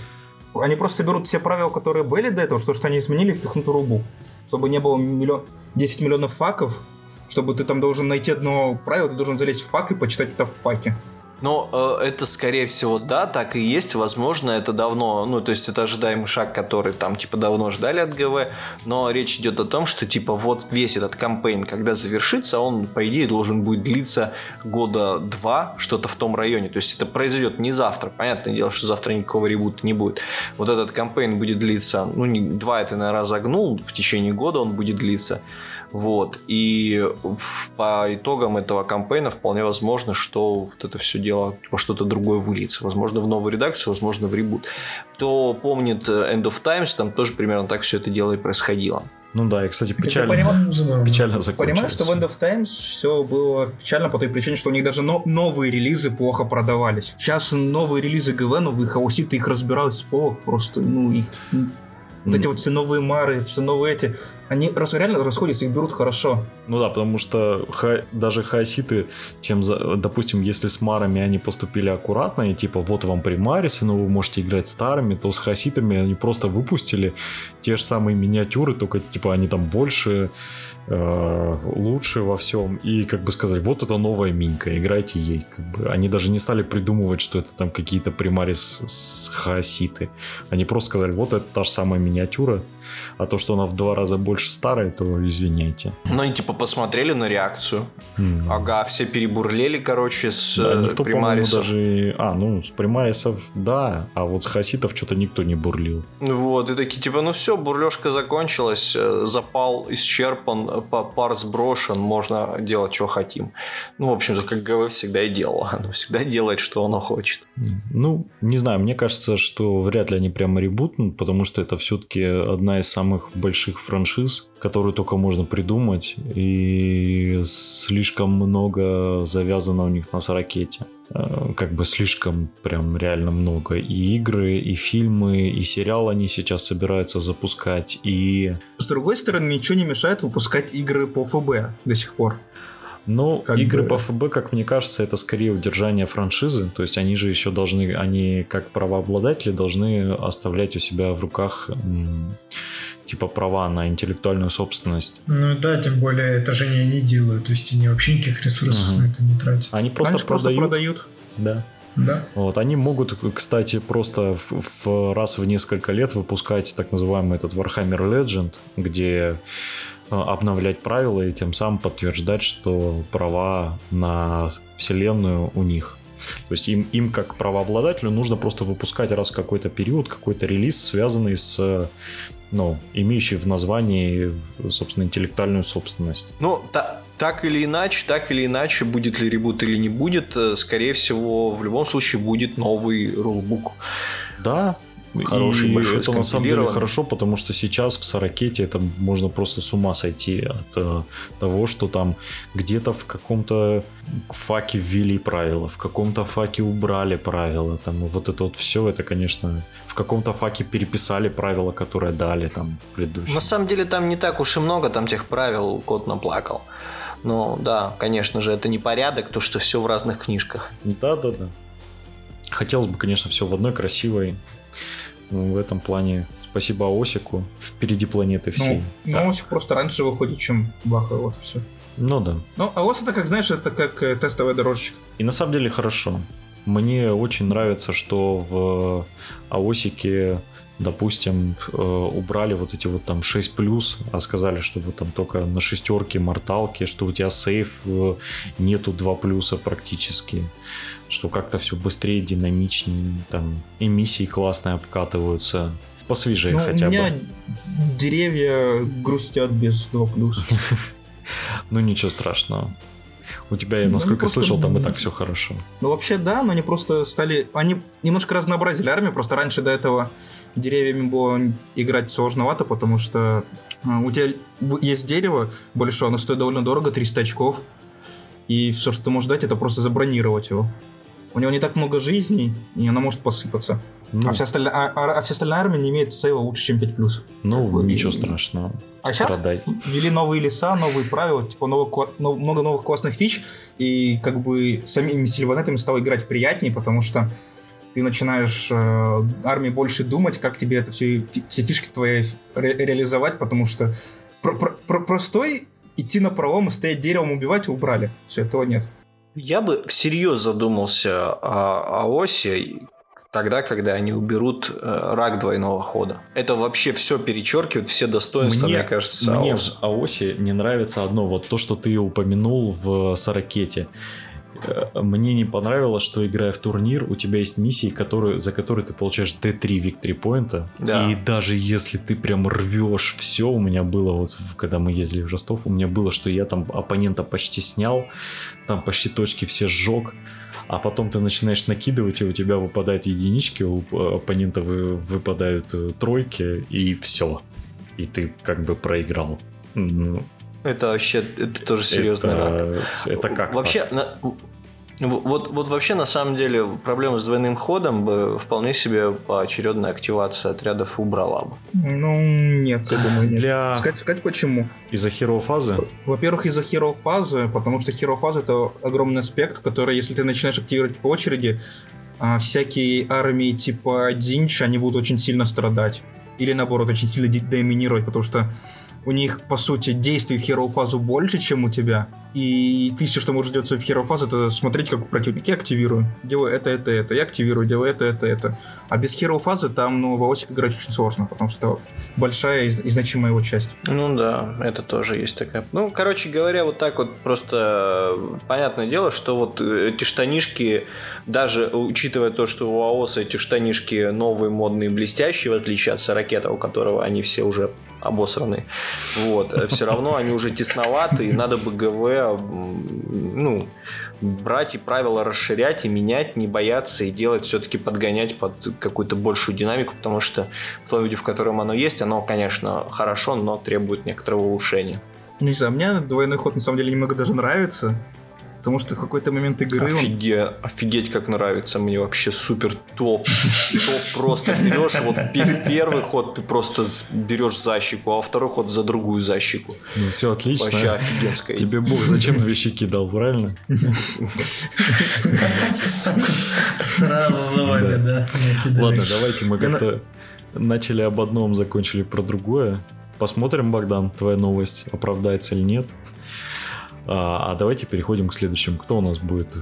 Они просто берут все правила, которые были до этого, что, что они изменили, впихнут в рубу. Чтобы не было миллион, 10 миллионов факов, чтобы ты там должен найти одно правило, ты должен залезть в фак и почитать это в факе. Но э, это, скорее всего, да, так и есть. Возможно, это давно, ну, то есть это ожидаемый шаг, который там, типа, давно ждали от ГВ. Но речь идет о том, что, типа, вот весь этот кампейн, когда завершится, он, по идее, должен будет длиться года два, что-то в том районе. То есть это произойдет не завтра. Понятное дело, что завтра никакого ребута не будет. Вот этот кампейн будет длиться, ну, не, два это, наверное, разогнул, в течение года он будет длиться. Вот. И по итогам этого кампейна вполне возможно, что вот это все дело во что-то другое выльется. Возможно, в новую редакцию, возможно, в ребут. Кто помнит End of Times, там тоже примерно так все это дело и происходило. Ну да, и, кстати, печально, Понимаю. печально закончилось. Понимаешь, что в End of Times все было печально по той причине, что у них даже но- новые релизы плохо продавались. Сейчас новые релизы ГВ, новые хаоситы, их разбирают с полок просто, ну, их... Вот эти вот все новые мары, все новые эти, они реально расходятся, их берут хорошо. Ну да, потому что ха- даже хаоситы, чем, за- допустим, если с марами они поступили аккуратно, и типа вот вам примарисы, но вы можете играть старыми, то с хаоситами они просто выпустили те же самые миниатюры, только типа они там больше, э, лучше во всем. И как бы сказать, вот это новая минька, играйте ей. Как бы, они даже не стали придумывать, что это там какие-то примарис с хаоситы. Они просто сказали, вот это та же самая миниатюра, а то, что она в два раза больше старая, то извиняйте. Ну, и типа посмотрели на реакцию. М. Ага, все перебурлели, короче, с Да, э, никто, примарисов. даже... А, ну, с примарисов, да, а вот с хаситов что-то никто не бурлил. Вот, и такие, типа, ну все, бурлежка закончилась, э, запал исчерпан, па- пар сброшен, можно делать, что хотим. Ну, в общем-то, как ГВ всегда и делало. Оно всегда делает, что оно хочет. Ну, не знаю, мне кажется, что вряд ли они прямо ребутнут, потому что это все-таки одна из самых больших франшиз, которую только можно придумать, и слишком много завязано у них на ракете. Как бы слишком прям реально много. И игры, и фильмы, и сериал они сейчас собираются запускать, и С другой стороны, ничего не мешает выпускать игры по ФБ до сих пор. Ну, Как игры бы- по ФБ, как мне кажется, это скорее удержание франшизы. То есть они же еще должны, они как правообладатели должны оставлять у себя в руках м, типа права на интеллектуальную собственность. Ну да, тем более это же не они делают, то есть они вообще никаких ресурсов Мгм. на это не тратят. Они просто же продают. продают. Да. Да. Вот, они могут, кстати, просто в, в раз в несколько лет выпускать так называемый этот Warhammer Legend, где обновлять правила и тем самым подтверждать, что права на вселенную у них. То есть им, им как правообладателю нужно просто выпускать раз в какой-то период какой-то релиз, связанный с ну, имеющий в названии, собственно, интеллектуальную собственность. Ну, та- так или иначе, так или иначе, будет ли ребут или не будет, э, скорее всего, в любом случае будет новый рулбук. Да, Хороший, и большой, это на самом деле хорошо, потому что сейчас в Сорокете это можно просто с ума сойти от э, того, что там где-то в каком-то факе ввели правила, в каком-то факе убрали правила, там вот это вот все, это, конечно, в каком-то факе переписали правила, которые дали там предыдущие. На самом деле там не так уж и много там тех правил, кот наплакал. Но да, конечно же, это не порядок, то что все в разных книжках. Да, да, да. Хотелось бы, конечно, все в одной красивой. Ну, В этом плане спасибо Осику. Впереди планеты всей. Ну, Да. ну, Осик просто раньше выходит, чем Баха, вот и все. ну да. Ну, а ОС это, как знаешь, это как э, тестовая дорожечка. И на самом деле хорошо. Мне очень нравится, что в АОСике, допустим, э, убрали вот эти вот там 6 плюс, а сказали, что вот там только на шестерке морталки, что у тебя сейф э, нету 2 плюса практически, что как-то все быстрее, динамичнее, там и миссии классные обкатываются. Посвежее Ну, хотя у меня бы. деревья грустят без 2 плюс. [LAUGHS] Ну ничего страшного. У тебя, я Ну, насколько просто- слышал, там и так все хорошо. Ну, вообще, да, но они просто стали... Они немножко разнообразили армию, просто раньше до этого деревьями было играть сложновато, потому что а, у тебя есть дерево большое, оно стоит довольно дорого, 300 очков, и все, что ты можешь дать, это просто забронировать его. У него не так много жизней, и она может посыпаться. Ну, А, вся остальная, а, а- а вся остальная армия не имеет сейва лучше, чем 5+. ну, бы ничего и- страшного. А сейчас Страдай. ввели новые леса, новые правила, типа новых много новых классных фич, и как бы самими сильванетами стало играть приятнее, потому что ты начинаешь э, армии больше думать, как тебе это все, все фишки твои ре- реализовать, потому что про- про- про- простой идти на пролом и стоять деревом убивать убрали. Все, этого нет. Я бы всерьез задумался о, о оси тогда, когда они уберут э, рак двойного хода. Это вообще все перечеркивает, все достоинства, мне, мне кажется, Мне в Аосе не нравится одно, вот то, что ты упомянул в Саракете. Э, мне не понравилось, что играя в турнир, у тебя есть миссии, которые, за которые ты получаешь D3 виктори поинта. Да. И даже если ты прям рвешь все, у меня было вот, когда мы ездили в Ростов, у меня было, что я там оппонента почти снял, там почти точки все сжег, а потом ты начинаешь накидывать, и у тебя выпадают единички, у оппонента выпадают э, тройки, и все. И ты как бы проиграл. Ну, это вообще, это тоже серьезно. Это, это как? Вообще, на, вот, вот вообще, на самом деле, проблема с двойным ходом бы вполне себе поочередная активация отрядов убрала бы. Ну, нет, я думаю, нет. Для... Сказать, сказать почему? Из-за хероу фазы? Во-первых, из-за хероу фазы, потому что хероу фаза это огромный аспект, который, если ты начинаешь активировать по очереди, а, всякие армии типа Динч, они будут очень сильно страдать. Или наоборот, очень сильно доминировать, потому что у них, по сути, действий в хероу фазу больше, чем у тебя. И ты все, что можешь делать в хероу фазу, это смотреть, как противник. Я активирую, делаю это, это, это. Я активирую, делаю это, это, это. А без хероу фазы там, ну, в Аосик играть очень сложно, потому что это большая и значимая его часть. Ну да, это тоже есть такая. Ну, короче говоря, вот так вот просто понятное дело, что вот эти штанишки, даже учитывая то, что у АОСа эти штанишки новые, модные, блестящие, в отличие от Саракета, у которого они все уже обосраны. Вот. Э, Все равно они уже тесноваты, и надо бы ГВ ну, брать и правила расширять и менять, не бояться и делать все-таки подгонять под какую-то большую динамику, потому что в том виде, в котором оно есть, оно, конечно, хорошо, но требует некоторого улучшения. Не знаю, мне двойной ход на самом деле немного даже нравится. Потому что в какой-то момент игры Офиге... он... Офигеть, как нравится. Мне вообще супер топ. Топ просто берешь. Вот первый ход ты просто берешь защику, а второй ход за другую защику. Ну, все отлично. Вообще офигенское. Тебе Бог зачем две щеки дал, правильно? Сразу за вами, да. Ладно, давайте мы как-то начали об одном, закончили про другое. Посмотрим, Богдан, твоя новость оправдается или нет. А, а давайте переходим к следующему. Кто у нас будет?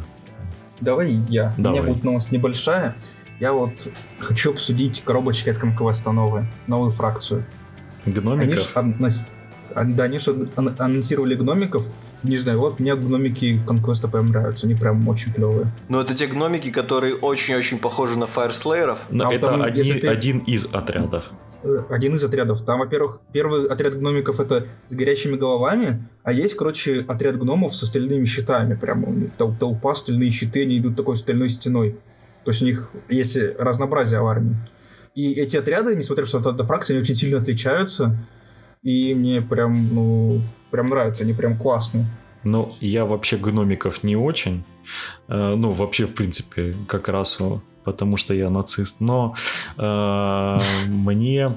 Давай я. Давай. У меня будет новость небольшая. Я вот хочу обсудить коробочки от Conquest новые, новую фракцию. Гномиков? Они ж, да, они же анонсировали гномиков. Не знаю, вот мне гномики Conquest прям нравятся, они прям очень клевые. Ну, это те гномики, которые очень-очень похожи на Фаерслейеров. Но а это там, один, ты... один из отрядов. Один из отрядов. Там, во-первых, первый отряд гномиков это с горящими головами, а есть, короче, отряд гномов со стальными щитами. Прям толпа, стальные щиты, они идут такой стальной стеной. То есть у них есть разнообразие в армии. И эти отряды, несмотря что это фракции, они очень сильно отличаются. И мне прям, ну, прям нравятся, они прям классные. Ну, я вообще гномиков не очень. Э, ну, вообще, в принципе, как раз потому что я нацист. Но э, мне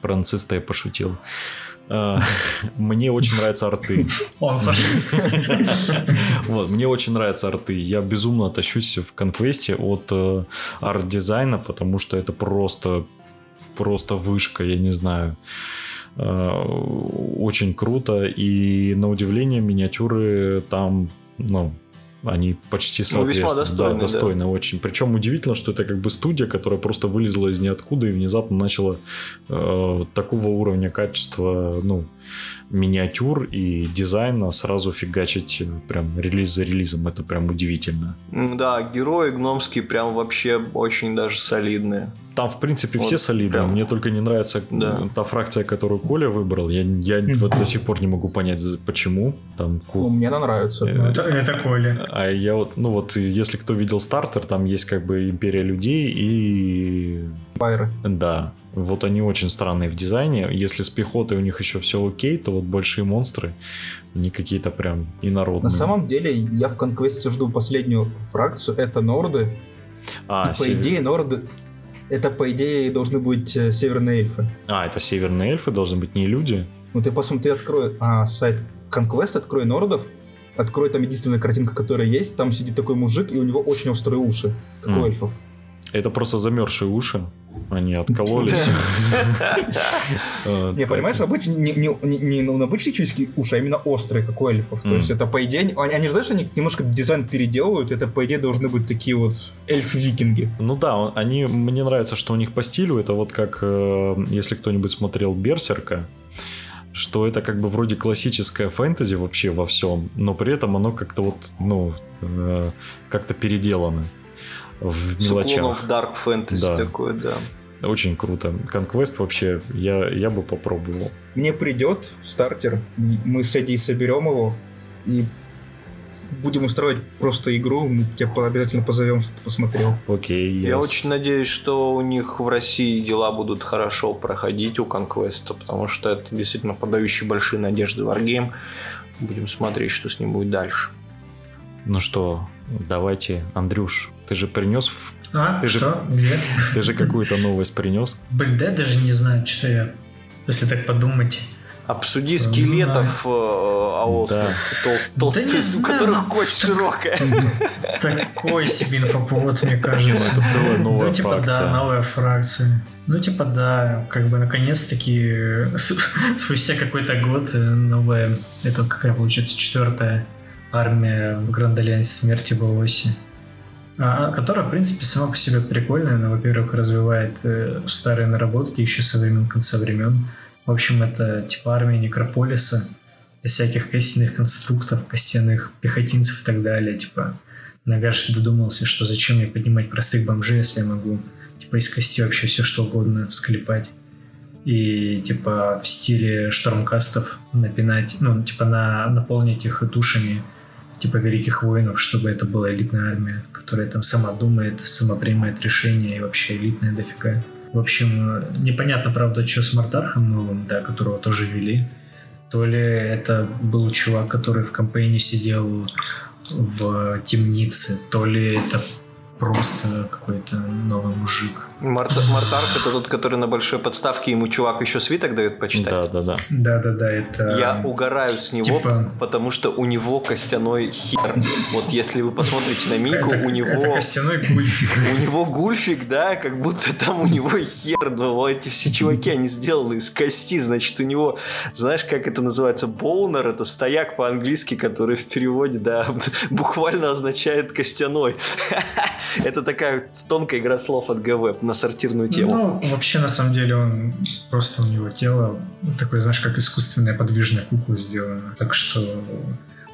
про нациста я пошутил. Э, мне очень нравятся арты. Он фашист. Вот, мне очень нравятся арты. Я безумно тащусь в конквесте от э, арт-дизайна, потому что это просто, просто вышка, я не знаю. Очень круто. И на удивление миниатюры там, ну, они почти соответствуют. Ну, достойны, да, достойны да. очень. Причем удивительно, что это как бы студия, которая просто вылезла из ниоткуда и внезапно начала э, такого уровня качества, ну, миниатюр и дизайна сразу фигачить прям релиз за релизом. Это прям удивительно. Да, герои гномские прям вообще очень даже солидные. Там, в принципе, вот все солидные. Прям... Мне только не нравится да. та фракция, которую Коля выбрал. Я, я вот до сих пор не могу понять, почему. Там, ну, мне она нравится. Э, это, это Коля. А я вот, ну вот, если кто видел стартер, там есть как бы Империя людей и... Байры. Да. Вот они очень странные в дизайне. Если с пехотой у них еще все окей, то вот большие монстры, не какие-то прям инородные. На самом деле, я в конквесте жду последнюю фракцию, это Норды. А, и, по север... идее, Норды это, по идее, должны быть э, северные эльфы. А, это северные эльфы должны быть не люди? Ну, ты посмотри, открой а, сайт Conquest, открой Нордов, открой там единственная картинка, которая есть, там сидит такой мужик, и у него очень острые уши, как mm. у эльфов. Это просто замерзшие уши. Они откололись. [LAUGHS] Не, понимаешь, обычно не, ну, обычные человеческие уши, а именно острые, как у эльфов. То есть это, по идее, они, знаешь, они немножко дизайн переделывают, это, по идее, должны быть такие вот эльф-викинги. Ну да, они, мне нравится, что у них по стилю, это вот как, э, если кто-нибудь смотрел Берсерка, что это как бы вроде классическое фэнтези вообще во всем, но при этом оно как-то вот, ну, э, как-то переделано в мелочах. в Dark Fantasy Да. такое, да. Очень круто. Conquest вообще, я, я бы попробовал. Мне придет стартер, мы с Эдди соберем его и будем устраивать просто игру, мы тебя обязательно позовем, чтобы ты посмотрел. Окей, Я yes. очень надеюсь, что у них в России дела будут хорошо проходить у Conquest, потому что это действительно подающий большие надежды Wargame. Будем смотреть, что с ним будет дальше. Ну что, давайте, Андрюш, ты же принес, в- А, Ты же- что? Где? ты же какую-то новость принес. Блин, да я даже не знаю, что я... Если так подумать. Обсуди скелетов э, аосных, толст- толст- Да не у которых ну, кость широкая. [LAUGHS] Такой себе инфоповод, мне Не, ну кажется. это целая новая ну, типа, фракция. да, новая фракция. Ну, типа, да, как бы наконец-таки [LAUGHS] э, спустя какой-то год э, новая, это какая получается четвертая армия в Гранд Альянсе смерти в оси. А, которая, в принципе, сама по себе прикольная. Она, во-первых, развивает э, старые наработки еще со времен конца времен. В общем, это типа армия Некрополиса, всяких костяных конструктов, костяных пехотинцев и так далее. Типа, Нагаш додумался, что зачем мне поднимать простых бомжей, если я могу типа из кости вообще все что угодно склепать. И типа в стиле штормкастов напинать, ну, типа на, наполнить их душами типа великих воинов, чтобы это была элитная армия, которая там сама думает, сама принимает решения и вообще элитная дофига. В общем, непонятно, правда, что с Мартархом новым, да, которого тоже вели. То ли это был чувак, который в кампейне сидел в темнице, то ли это просто какой-то новый мужик. Марта- Мартарх это тот, который на большой подставке ему чувак еще свиток дает почитать. Да, да, да. Да-да-да, это... Я угораю с него, типа- потому что у него костяной хер. Вот если вы посмотрите на Мильку, это, у него... Это костяной гульфик. У него гульфик, да, как будто там у него хер, но эти все чуваки, они сделаны из кости, значит, у него, знаешь, как это называется, боунер, это стояк по-английски, который в переводе, да, [LAUGHS] буквально означает костяной. [LAUGHS] Это такая тонкая игра слов от ГВ на сортирную тему. Ну, вообще, на самом деле, он просто у него тело такое, знаешь, как искусственная подвижная кукла сделана. Так что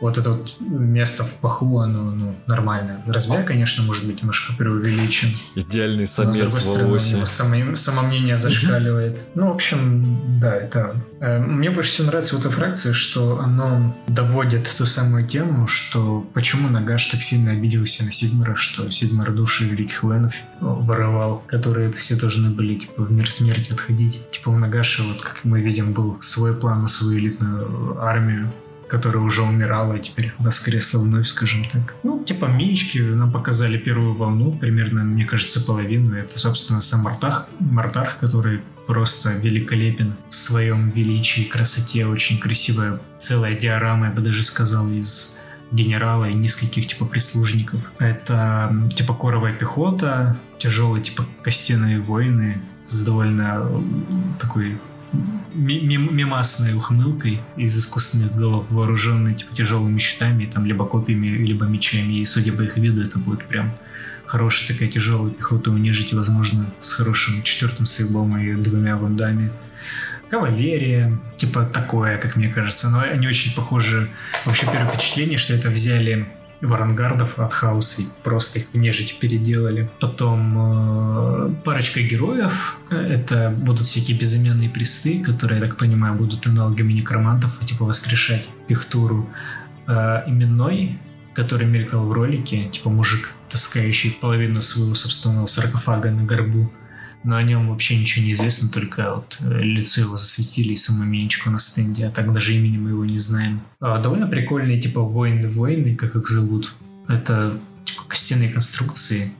вот это вот место в паху, оно ну, нормальное. Размер, конечно, может быть немножко преувеличен. Идеальный Но, с самец другой стороны, само- самомнение зашкаливает. Ну, в общем, да, это... э, Мне больше всего нравится в этой фракции, что оно доводит ту самую тему, что почему Нагаш так сильно обиделся на Сигмара, что Сигмар души великих воинов воровал, которые все должны были, типа, в мир смерти отходить. Типа, у Нагаши, вот, как мы видим, был свой план на свою элитную армию, которая уже умирала, а теперь воскресла вновь, скажем так. Ну, типа Мички нам показали первую волну, примерно, мне кажется, половину. Это, собственно, сам Мартах, Мартарх, который просто великолепен в своем величии, красоте, очень красивая целая диорама, я бы даже сказал, из генерала и нескольких типа прислужников. Это типа коровая пехота, тяжелые типа костяные воины с довольно такой мим- мимасной ухмылкой из искусственных голов, вооруженные типа тяжелыми щитами, там либо копьями, либо мечами. И судя по их виду, это будет прям хорошая такая тяжелая пехота у нежити, возможно, с хорошим четвертым сейблом и двумя вандами. Кавалерия, типа такое, как мне кажется. Но они очень похожи. Вообще первое впечатление, что это взяли варангардов от хаоса просто их в нежить переделали. Потом э, парочка героев. Это будут всякие безымянные престы, которые, я так понимаю, будут аналогами некромантов, типа воскрешать их. Э, именной, который мелькал в ролике, типа мужик, таскающий половину своего собственного саркофага на горбу. Но о нем вообще ничего не известно, только вот э, лицо его засветили и саму менечку на стенде, а так даже имени мы его не знаем. А, довольно прикольные, типа, воины-воины, как их зовут. Это, типа, костяные конструкции,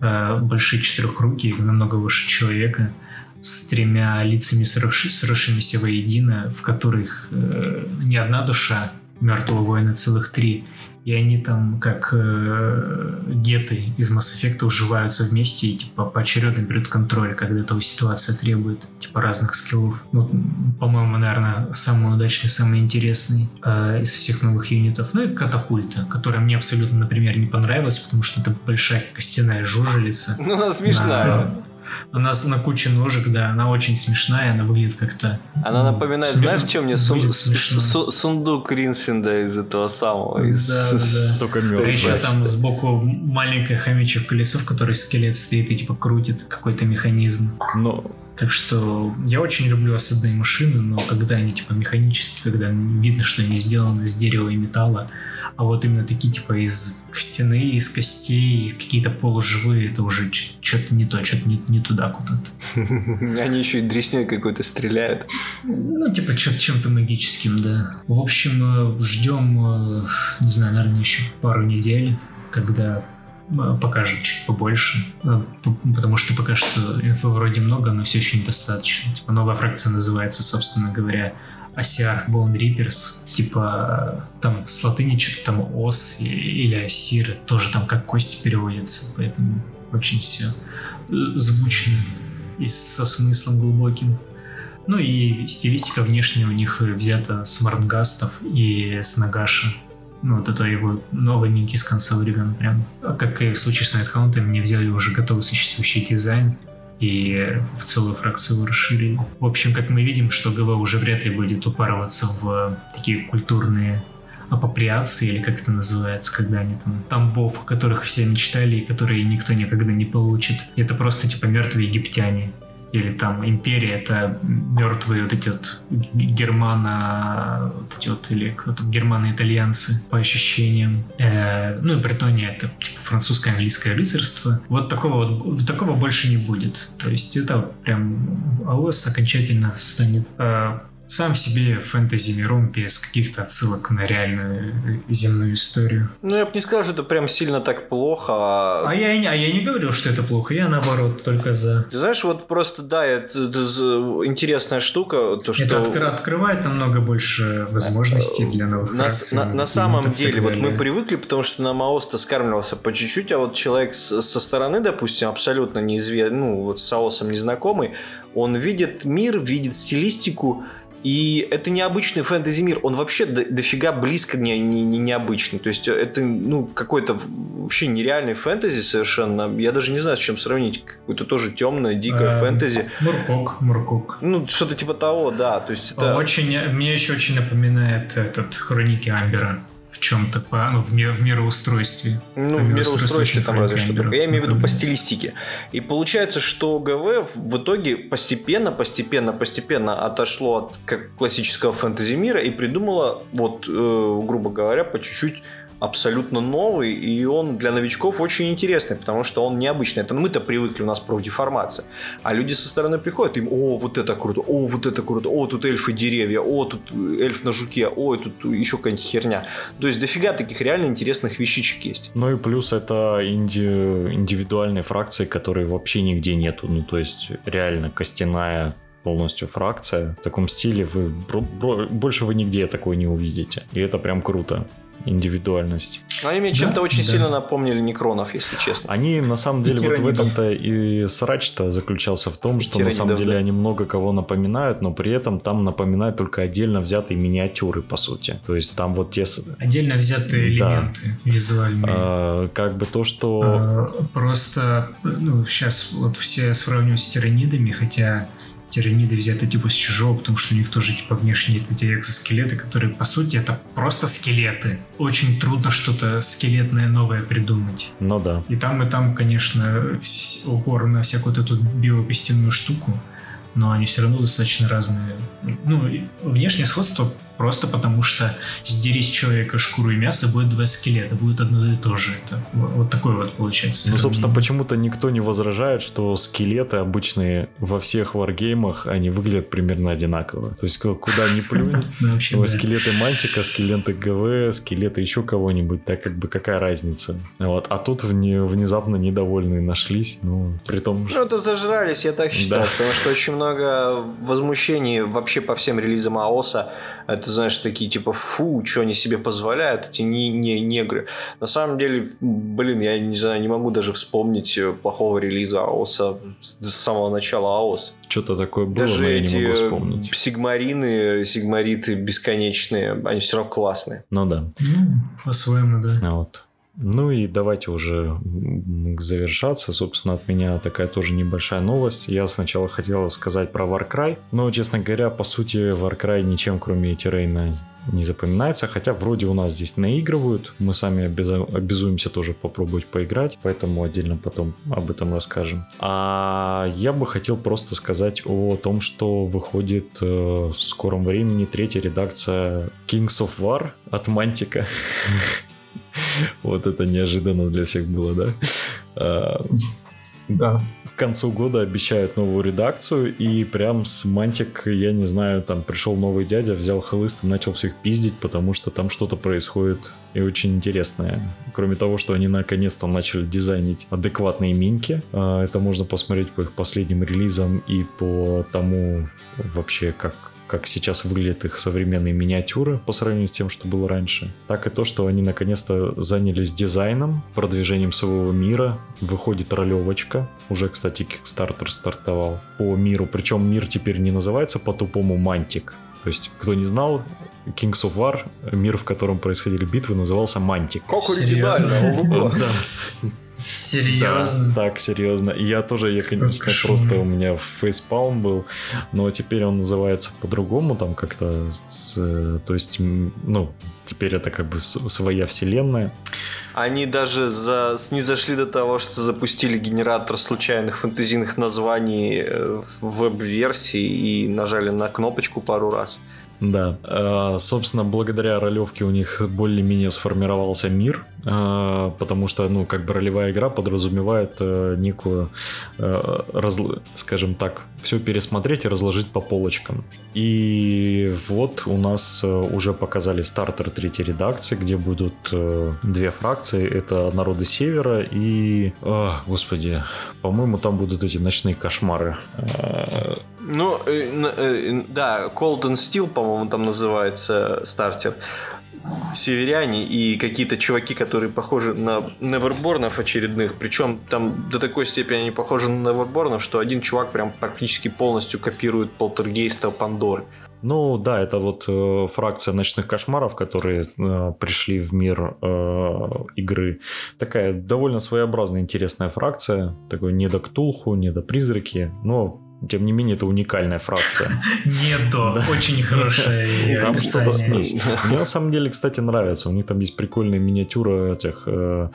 э, большие четырехруки, намного выше человека, с тремя лицами, сросши- сросшимися воедино, в которых э, не одна душа Мертвого воина целых три. И они там, как э, геты из Mass Effect, уживаются вместе и типа поочередно берут контроль, когда того ситуация требует типа разных скиллов. Ну, по-моему, наверное, самый удачный, самый интересный э, из всех новых юнитов. Ну и катапульта, которая мне абсолютно, например, не понравилась, потому что это большая костяная жужелица. Ну, она смешная. На- Она на куче ножек, да, она очень смешная, она выглядит как-то... Она напоминает, Смеш- знаешь, что мне? Сун- смешно. су- сундук Ринсенда из этого самого. из- Да, да, да. Только А мертвый. еще там сбоку маленькое хомячье колесо, в которое скелет стоит и типа крутит какой-то механизм. Но Так что я очень люблю осадные машины, но когда они типа механические, когда видно, что они сделаны из дерева и металла, а вот именно такие типа из костяны, из костей, какие-то полуживые, это уже что-то не то, что-то не, не туда куда-то. [LAUGHS] Они еще и дресней какой-то стреляют. Ну, типа чем-то магическим, да. В общем, э, ждем, э, не знаю, наверное, еще пару недель, когда э, покажут чуть побольше. Э, Потому что пока что инфы вроде много, но все еще недостаточно. Типа новая фракция называется, собственно говоря, Асиар Bone Reapers. Типа э, там с латыни что-то там ос или асир, тоже там как кости переводится. Поэтому очень все звучно и со смыслом глубоким. Ну и стилистика внешняя у них взята с Мартгастов и с Нагаша. Ну, вот это его минки с конца времен прям. А Как и в случае с Найтхаунтом, мне взяли уже готовый существующий дизайн и в целую фракцию его расширили. В общем, как мы видим, что ГВ уже вряд ли будет упарываться в такие культурные апроприации, или как это называется, когда они там, там бов, о которых все мечтали и которые никто никогда не получит. И это просто типа мертвые египтяне. Или там империя, это мертвые вот эти вот германо, вот эти вот, или кто там, германо-итальянцы по ощущениям. Э, ну и Бретония это типа французское английское рыцарство. Вот такого вот, такого больше не будет. То есть это прям АОС окончательно станет э, сам себе фэнтези миром без каких-то отсылок на реальную земную историю. Ну, я бы не сказал, что это прям сильно так плохо. а- А я, а я не говорил, что это плохо, я наоборот только за. Ты знаешь, вот просто, да, это, это интересная штука, то, что... Это откры- открывает намного больше возможностей для новых На, фракций, на- на самом деле, вот мы привыкли, потому что на Маоста скармливался по чуть-чуть, а вот человек с- со стороны, допустим, абсолютно неизвестный, ну, вот с Аосом незнакомый, он видит мир, видит стилистику, и это необычный фэнтези-мир, он вообще до- дофига близко не, не, не необычный. То есть это, ну, какой-то вообще нереальный фэнтези совершенно. Я даже не знаю, с чем сравнить. Какое-то тоже темное, дикое Эм, фэнтези. Муркок, Муркок. Ну, что-то типа того, да. То есть это... Очень, мне еще очень напоминает этот Хроники Амбера чем-то, по, ну, в, ми- в мироустройстве. Ну, в Мироустройство мироустройстве там разве что. Только. Я имею в виду по стилистике. И получается, что ГВ в итоге постепенно, постепенно, постепенно отошло от как классического фэнтези мира и придумало, вот, э, грубо говоря, по чуть-чуть абсолютно новый, и он для новичков очень интересный, потому что он необычный. Это мы-то привыкли, у нас профдеформация. А люди со стороны приходят, им, о, вот это круто, о, вот это круто, о, тут эльфы деревья, о, тут эльф на жуке, о, тут еще какая-нибудь херня. То есть дофига таких реально интересных вещичек есть. Ну и плюс это инди- индивидуальные фракции, которые вообще нигде нету. Ну то есть реально костяная полностью фракция. В таком стиле вы больше вы нигде такой не увидите. И это прям круто. Индивидуальность. Но Они мне Да, чем-то очень да. сильно напомнили Некронов, если честно. Они на самом деле И вот в этом-то и срач-то заключался в том, что на Тиранидов, самом деле да. они много кого напоминают, но при этом там напоминают только отдельно взятые миниатюры, по сути. То есть там вот те... Отдельно взятые Да. элементы визуальные. а, как бы то, что... Э, Просто, ну, сейчас вот все сравнивают с тиранидами, хотя тираниды взяты типа с чужого, потому что у них тоже типа внешние эти экзоскелеты, которые по сути это просто скелеты. Очень трудно что-то скелетное новое придумать. Ну да. И там, и там, конечно, упор на всякую вот эту биокостяную штуку, но они все равно достаточно разные. Ну, внешнее сходство просто потому, что сдери с человека шкуру и мясо, будет два скелета, будет одно и то же. Это вот, такое вот получается. Ну, собственно, почему-то никто не возражает, что скелеты обычные во всех варгеймах, они выглядят примерно одинаково. То есть, ку- куда ни плюнь, [LAUGHS] Ну, скелеты мальчика, скелеты ГВ, скелеты еще кого-нибудь, так как бы какая разница. Вот. А тут вне- внезапно недовольные нашлись, ну, при том, Ну, это зажрались, я так считаю, потому что очень много возмущений вообще по всем релизам АОСа. Это знаешь, такие типа, фу, что они себе позволяют, эти не, не негры. На самом деле, блин, я не знаю, не могу даже вспомнить э, плохого релиза АОСа с самого начала АОС. Что-то такое было, Даже но я эти не могу э, вспомнить. сигмарины, сигмариты бесконечные, они все равно классные. Ну да. Ну, по-своему, да. А Вот. Ну и давайте уже завершаться. Собственно, от меня такая тоже небольшая новость. Я сначала хотел сказать про Warcry, но, честно говоря, по сути, Warcry ничем, кроме Террейна, не запоминается, хотя вроде у нас здесь наигрывают, мы сами обязуемся тоже попробовать поиграть, поэтому отдельно потом об этом расскажем. А я бы хотел просто сказать о том, что выходит э, в скором времени третья редакция Kings of War от Мантика. [LAUGHS] [LAUGHS] Вот это неожиданно для всех было, да? А, Да. К концу года обещают новую редакцию, и прям с Мантик, я не знаю, там пришел новый дядя, взял хлыст и начал всех пиздить, потому что там что-то происходит и очень интересное. Кроме того, что они наконец-то начали дизайнить адекватные минки, а, это можно посмотреть по их последним релизам и по тому вообще, как как сейчас выглядят их современные миниатюры по сравнению с тем, что было раньше. Так и то, что они наконец-то занялись дизайном, продвижением своего мира. Выходит ролевочка. Уже, кстати, Kickstarter стартовал по миру. Причем мир теперь не называется по-тупому Мантик. То есть, кто не знал, Kings of War, мир, в котором происходили битвы, назывался Мантик. Как оригинально. [LAUGHS] Серьезно? Да, так, серьезно. И я тоже, я, конечно, Как просто у меня фейспалм был, но теперь он называется по-другому, там как-то, с, то есть, ну, теперь это как бы своя вселенная. Они даже за... снизошли до того, что запустили генератор случайных фэнтезийных названий э, в веб-версии и нажали на кнопочку пару раз. Да, А, собственно, благодаря ролевке у них более-менее сформировался мир, потому что, ну, как бы ролевая игра подразумевает э, некую, э, разл- скажем так, все пересмотреть и разложить по полочкам. И вот у нас э, уже показали стартер третьей редакции, где будут э, две фракции, это народы Севера и, а, господи, по-моему, там будут эти ночные кошмары. А, Ну, э, э, да, Cold and Steel, по-моему, там называется стартер. Северяне и какие-то чуваки, которые похожи на Неверборнов очередных. Причем там до такой степени они похожи на Неверборнов, что один чувак прям практически полностью копирует полтергейста Пандоры. Ну да, это вот э, фракция ночных кошмаров, которые э, пришли в мир э, игры. Такая довольно своеобразная, интересная фракция. Такой не до Ктулху, не до призраки, но тем не менее это уникальная фракция. Нет, да, очень хорошая [LAUGHS] Там что-то смесь. [LAUGHS] Мне на самом деле, кстати, нравится. У них там есть прикольные миниатюры этих э,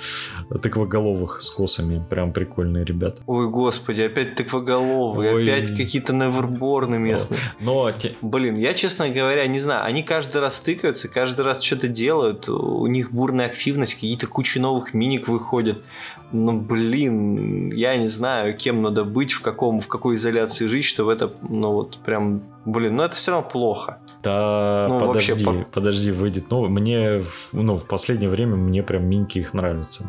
тыквоголовых с косами. Прям прикольные ребята. Ой, господи, опять тыквоголовые, Ой. опять какие-то Неверборны местные. Но те- Блин, я, честно говоря, не знаю, они каждый раз тыкаются, каждый раз что-то делают, у них бурная активность, какие-то куча новых миник выходят. Ну, блин, я не знаю, кем надо быть, в, каком, в какой изоляции жить, чтобы это, ну, вот прям, блин, ну, это все равно плохо. Да, Ну, вообще, подожди, по- подожди, выйдет. Ну, мне, ну, в последнее время мне прям минки их нравятся.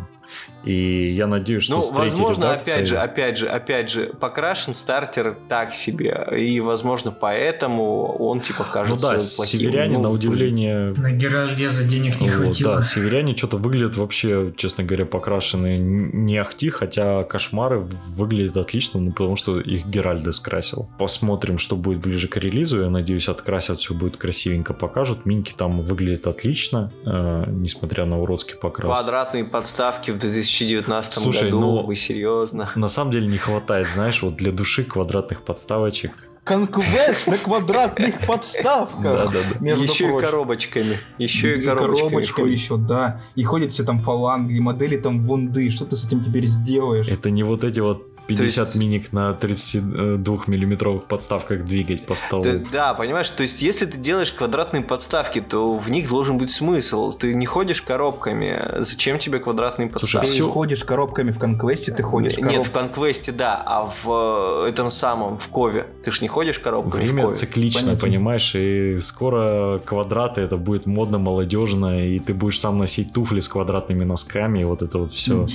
И я надеюсь, что ну, с третьей возможно, редакцией- опять же, опять же, опять же, покрашен стартер так себе, и, возможно, поэтому он, типа, Ну кажется да, плохим. северяне, Ну, на удивление, На Геральде за денег не Вот, хватило. да, северяне что-то выглядят вообще, честно говоря, покрашены не ахти, хотя кошмары выглядят отлично, ну, потому что их Геральды скрасил. Посмотрим, что будет ближе к релизу. Я надеюсь, открасят, все будет красивенько покажут. Минки там выглядят отлично, э, несмотря на уродский покрас. Квадратные подставки в 2019 Слушай, году, ну- вы серьезно? На самом деле не хватает, знаешь, вот для души квадратных подставочек. Конквест на квадратных [LAUGHS] подставках. Между еще и коробочками. Еще и, И коробочками. еще, да. И ходят все там фаланги, модели там вунды. Что ты с этим теперь сделаешь? Это не вот эти вот 50 есть- миник на 32-миллиметровых подставках двигать по столу. Да, да, понимаешь, то есть если ты делаешь квадратные подставки, то в них должен быть смысл. Ты не ходишь коробками. Зачем тебе квадратные Слушай, подставки? Ты всё- ходишь коробками в конквесте, ты ходишь Нет, в коробками. конквесте, да, а в э, этом самом, в Кове. Ты ж не ходишь коробками в Время Кове. циклично, Понятно. понимаешь, и скоро квадраты это будет модно, молодежно, и ты будешь сам носить туфли с квадратными носками, и вот это вот все.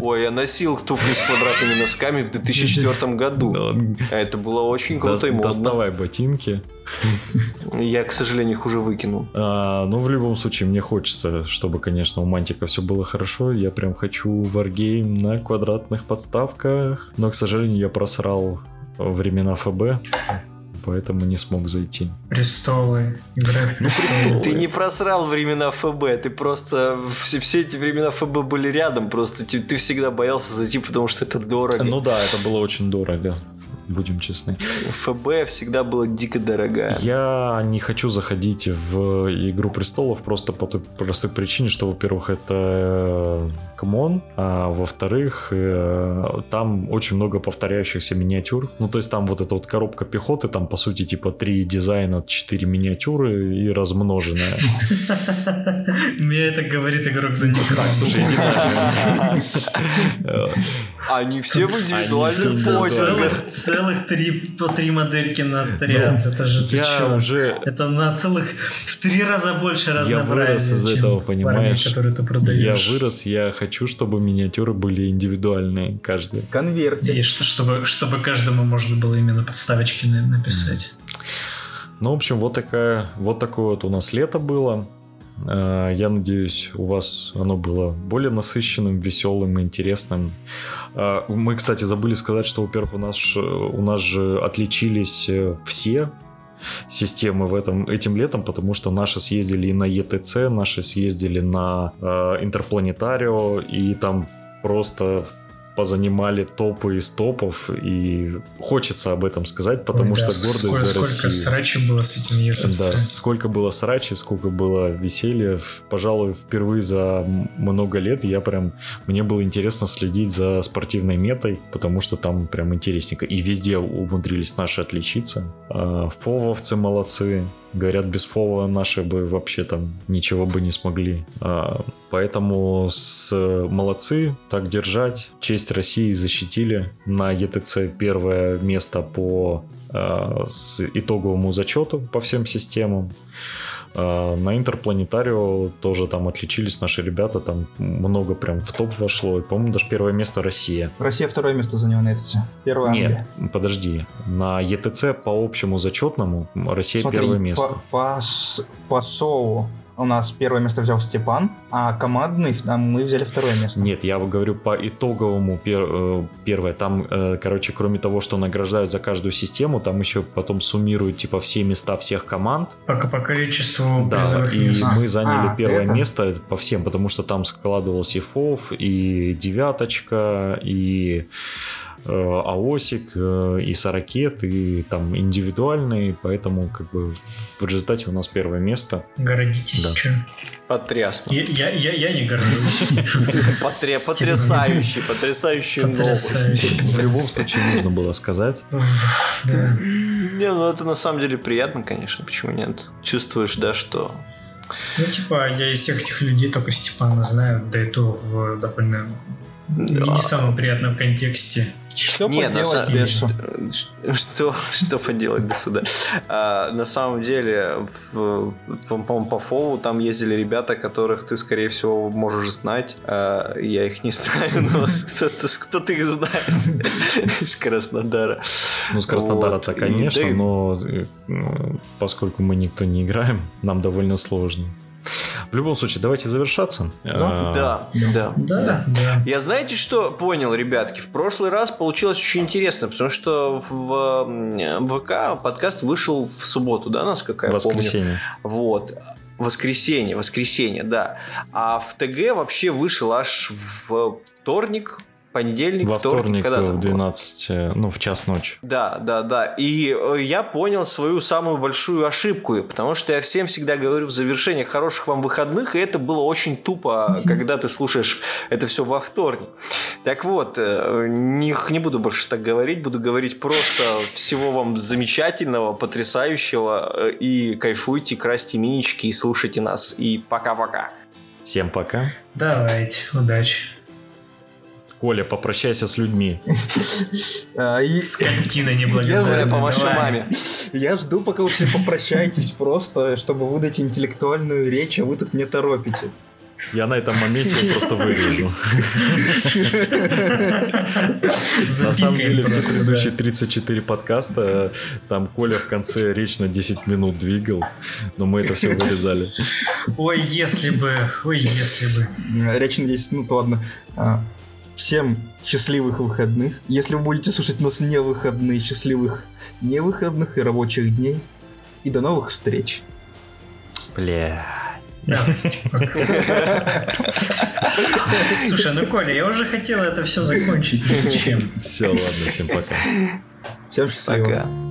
Ой, я носил туфли с квадратными носками в 2004 году. Это было очень круто и модно. Доставай ботинки. Я, к сожалению, их уже выкинул. А, ну, в любом случае, мне хочется, чтобы, конечно, у Мантика все было хорошо. Я прям хочу Wargame на квадратных подставках. Но, к сожалению, я просрал времена ФБ поэтому не смог зайти. Престолы. Игра в Ну, престолы. Ты не просрал времена ФБ, ты просто... Все, все эти времена ФБ были рядом, просто ты, ты всегда боялся зайти, потому что это дорого. Ну да, это было очень дорого. Будем честны. ФБ всегда была дико дорогая. Я не хочу заходить в Игру престолов просто по той простой причине, что, во-первых, это CMON, а во-вторых, э, там очень много повторяющихся миниатюр. Ну, то есть там вот эта вот коробка пехоты, там, по сути, типа три дизайна, четыре миниатюры и размноженная. Мне это говорит игрок за Слушай, иди нахрен. Они все в индивидуальных позингах. Целых, три, по три модельки на отряд. Это же ты Я чё? уже Это на целых в три раза больше разнообразия, вырос из этого, понимаешь? которую ты я продаешь. вырос, я хочу, чтобы миниатюры были индивидуальные, каждый. Конверте. И что, чтобы, чтобы каждому можно было именно подставочки на- написать. Ну, в общем, вот такая, вот такое вот у нас лето было. Э, Я надеюсь, у вас оно было более насыщенным, веселым и интересным. Э, Мы, кстати, забыли сказать, что, во-первых, у нас, ж- у нас же отличились э, все системы в этом этим летом, потому что наши съездили и на ETC, наши съездили на э, Интерпланетарио, и там просто позанимали топы из топов, и хочется об этом сказать, потому Ой, да, что гордость сколько, за сколько Россию. срачи было с этим ETC. Да, сколько было срачи, сколько было веселья. Пожалуй, впервые за много лет я прям... Мне было интересно следить за спортивной метой, потому что там прям интересненько. И везде умудрились наши отличиться. А, Фововцы молодцы. Говорят, без Фова наши бы вообще там ничего бы не смогли. А, Поэтому с молодцы, так держать. Честь России защитили. На ЕТЦ первое место по э, с итоговому зачету по всем системам. Э, На Интерпланетарио тоже там отличились наши ребята, там много прям в топ вошло, и, по-моему, даже первое место Россия. Россия второе место заняла на ЕТЦ. Первое Нет, Англия. подожди. На ЕТЦ по общему зачетному Россия Смотри, первое место. По, по, по СОУ у нас первое место взял Степан, а командный а мы взяли второе место. Нет, я говорю по итоговому пер- э, первое. Там, э, короче, кроме того, что награждают за каждую систему, там еще потом суммируют типа все места всех команд. По, по количеству Да, призовых и мест. мы заняли А, первое это? место по всем, потому что там складывался и ФОВ, и девяточка, и АОСик, э, и сорокет, и там индивидуальный, поэтому как бы в результате у нас первое место. Гордитесь, Да. чё? Потрясно. Я, я, я, я не горжусь. [LAUGHS] Потря- Потрясающие, потрясающие новости. В любом случае нужно было сказать. Не, ну это на самом деле приятно, конечно, почему нет? Чувствуешь, да, что... Ну, типа, я из всех этих людей только Степана знаю, да и то в довольно не, не самом приятном контексте. Что Не, на поделать, са- Бешу? Что, что поделать до суда? А, на самом деле, в- по- по-моему, по Фову там ездили ребята, которых ты, скорее всего, можешь знать. А, я их не знаю, но [LAUGHS] кто-то, кто-то их знает из Краснодара. Ну, с Краснодара-то, Вот, и конечно, да и- но э, ну, поскольку мы никто не играем, нам довольно сложно. В любом случае, давайте завершаться. А, Да, да. Да, да. Я знаете, что понял, ребятки? В прошлый раз получилось очень интересно, потому что в ВК подкаст вышел в субботу, да, насколько я помню? Воскресенье. Вот. Воскресенье, воскресенье, да. А в ТГ вообще вышел аж в вторник, понедельник, Во вторник когда э, там в было? 12, э, ну, в час ночи. Да, да, да. И э, я понял свою самую большую ошибку, потому что я всем всегда говорю в завершении хороших вам выходных, и это было очень тупо, когда ты слушаешь это все во вторник. Так вот, э, не, не буду больше так говорить, буду говорить просто всего вам замечательного, потрясающего, и кайфуйте, красьте минички и слушайте нас. И пока-пока. Всем пока. Давайте, удачи. Коля, попрощайся с людьми. А, Скотина Я неблагодарная. помаши Давай. маме. Я жду, пока вы все попрощаетесь просто, чтобы выдать интеллектуальную речь, а вы тут мне торопите. Я на этом моменте просто вырежу. На самом деле все предыдущие 34 подкаста, там Коля в конце речь на 10 минут двигал, но мы это все вырезали. Ой, если бы, ой, если бы. Речь на 10 минут, ладно. Всем счастливых выходных. Если вы будете слушать нас не выходные, счастливых не выходных и рабочих дней. И до новых встреч. Бля. Слушай, ну Коля, я уже хотел это все закончить. Чем? Все, ладно, всем пока. Всем счастливо. Пока.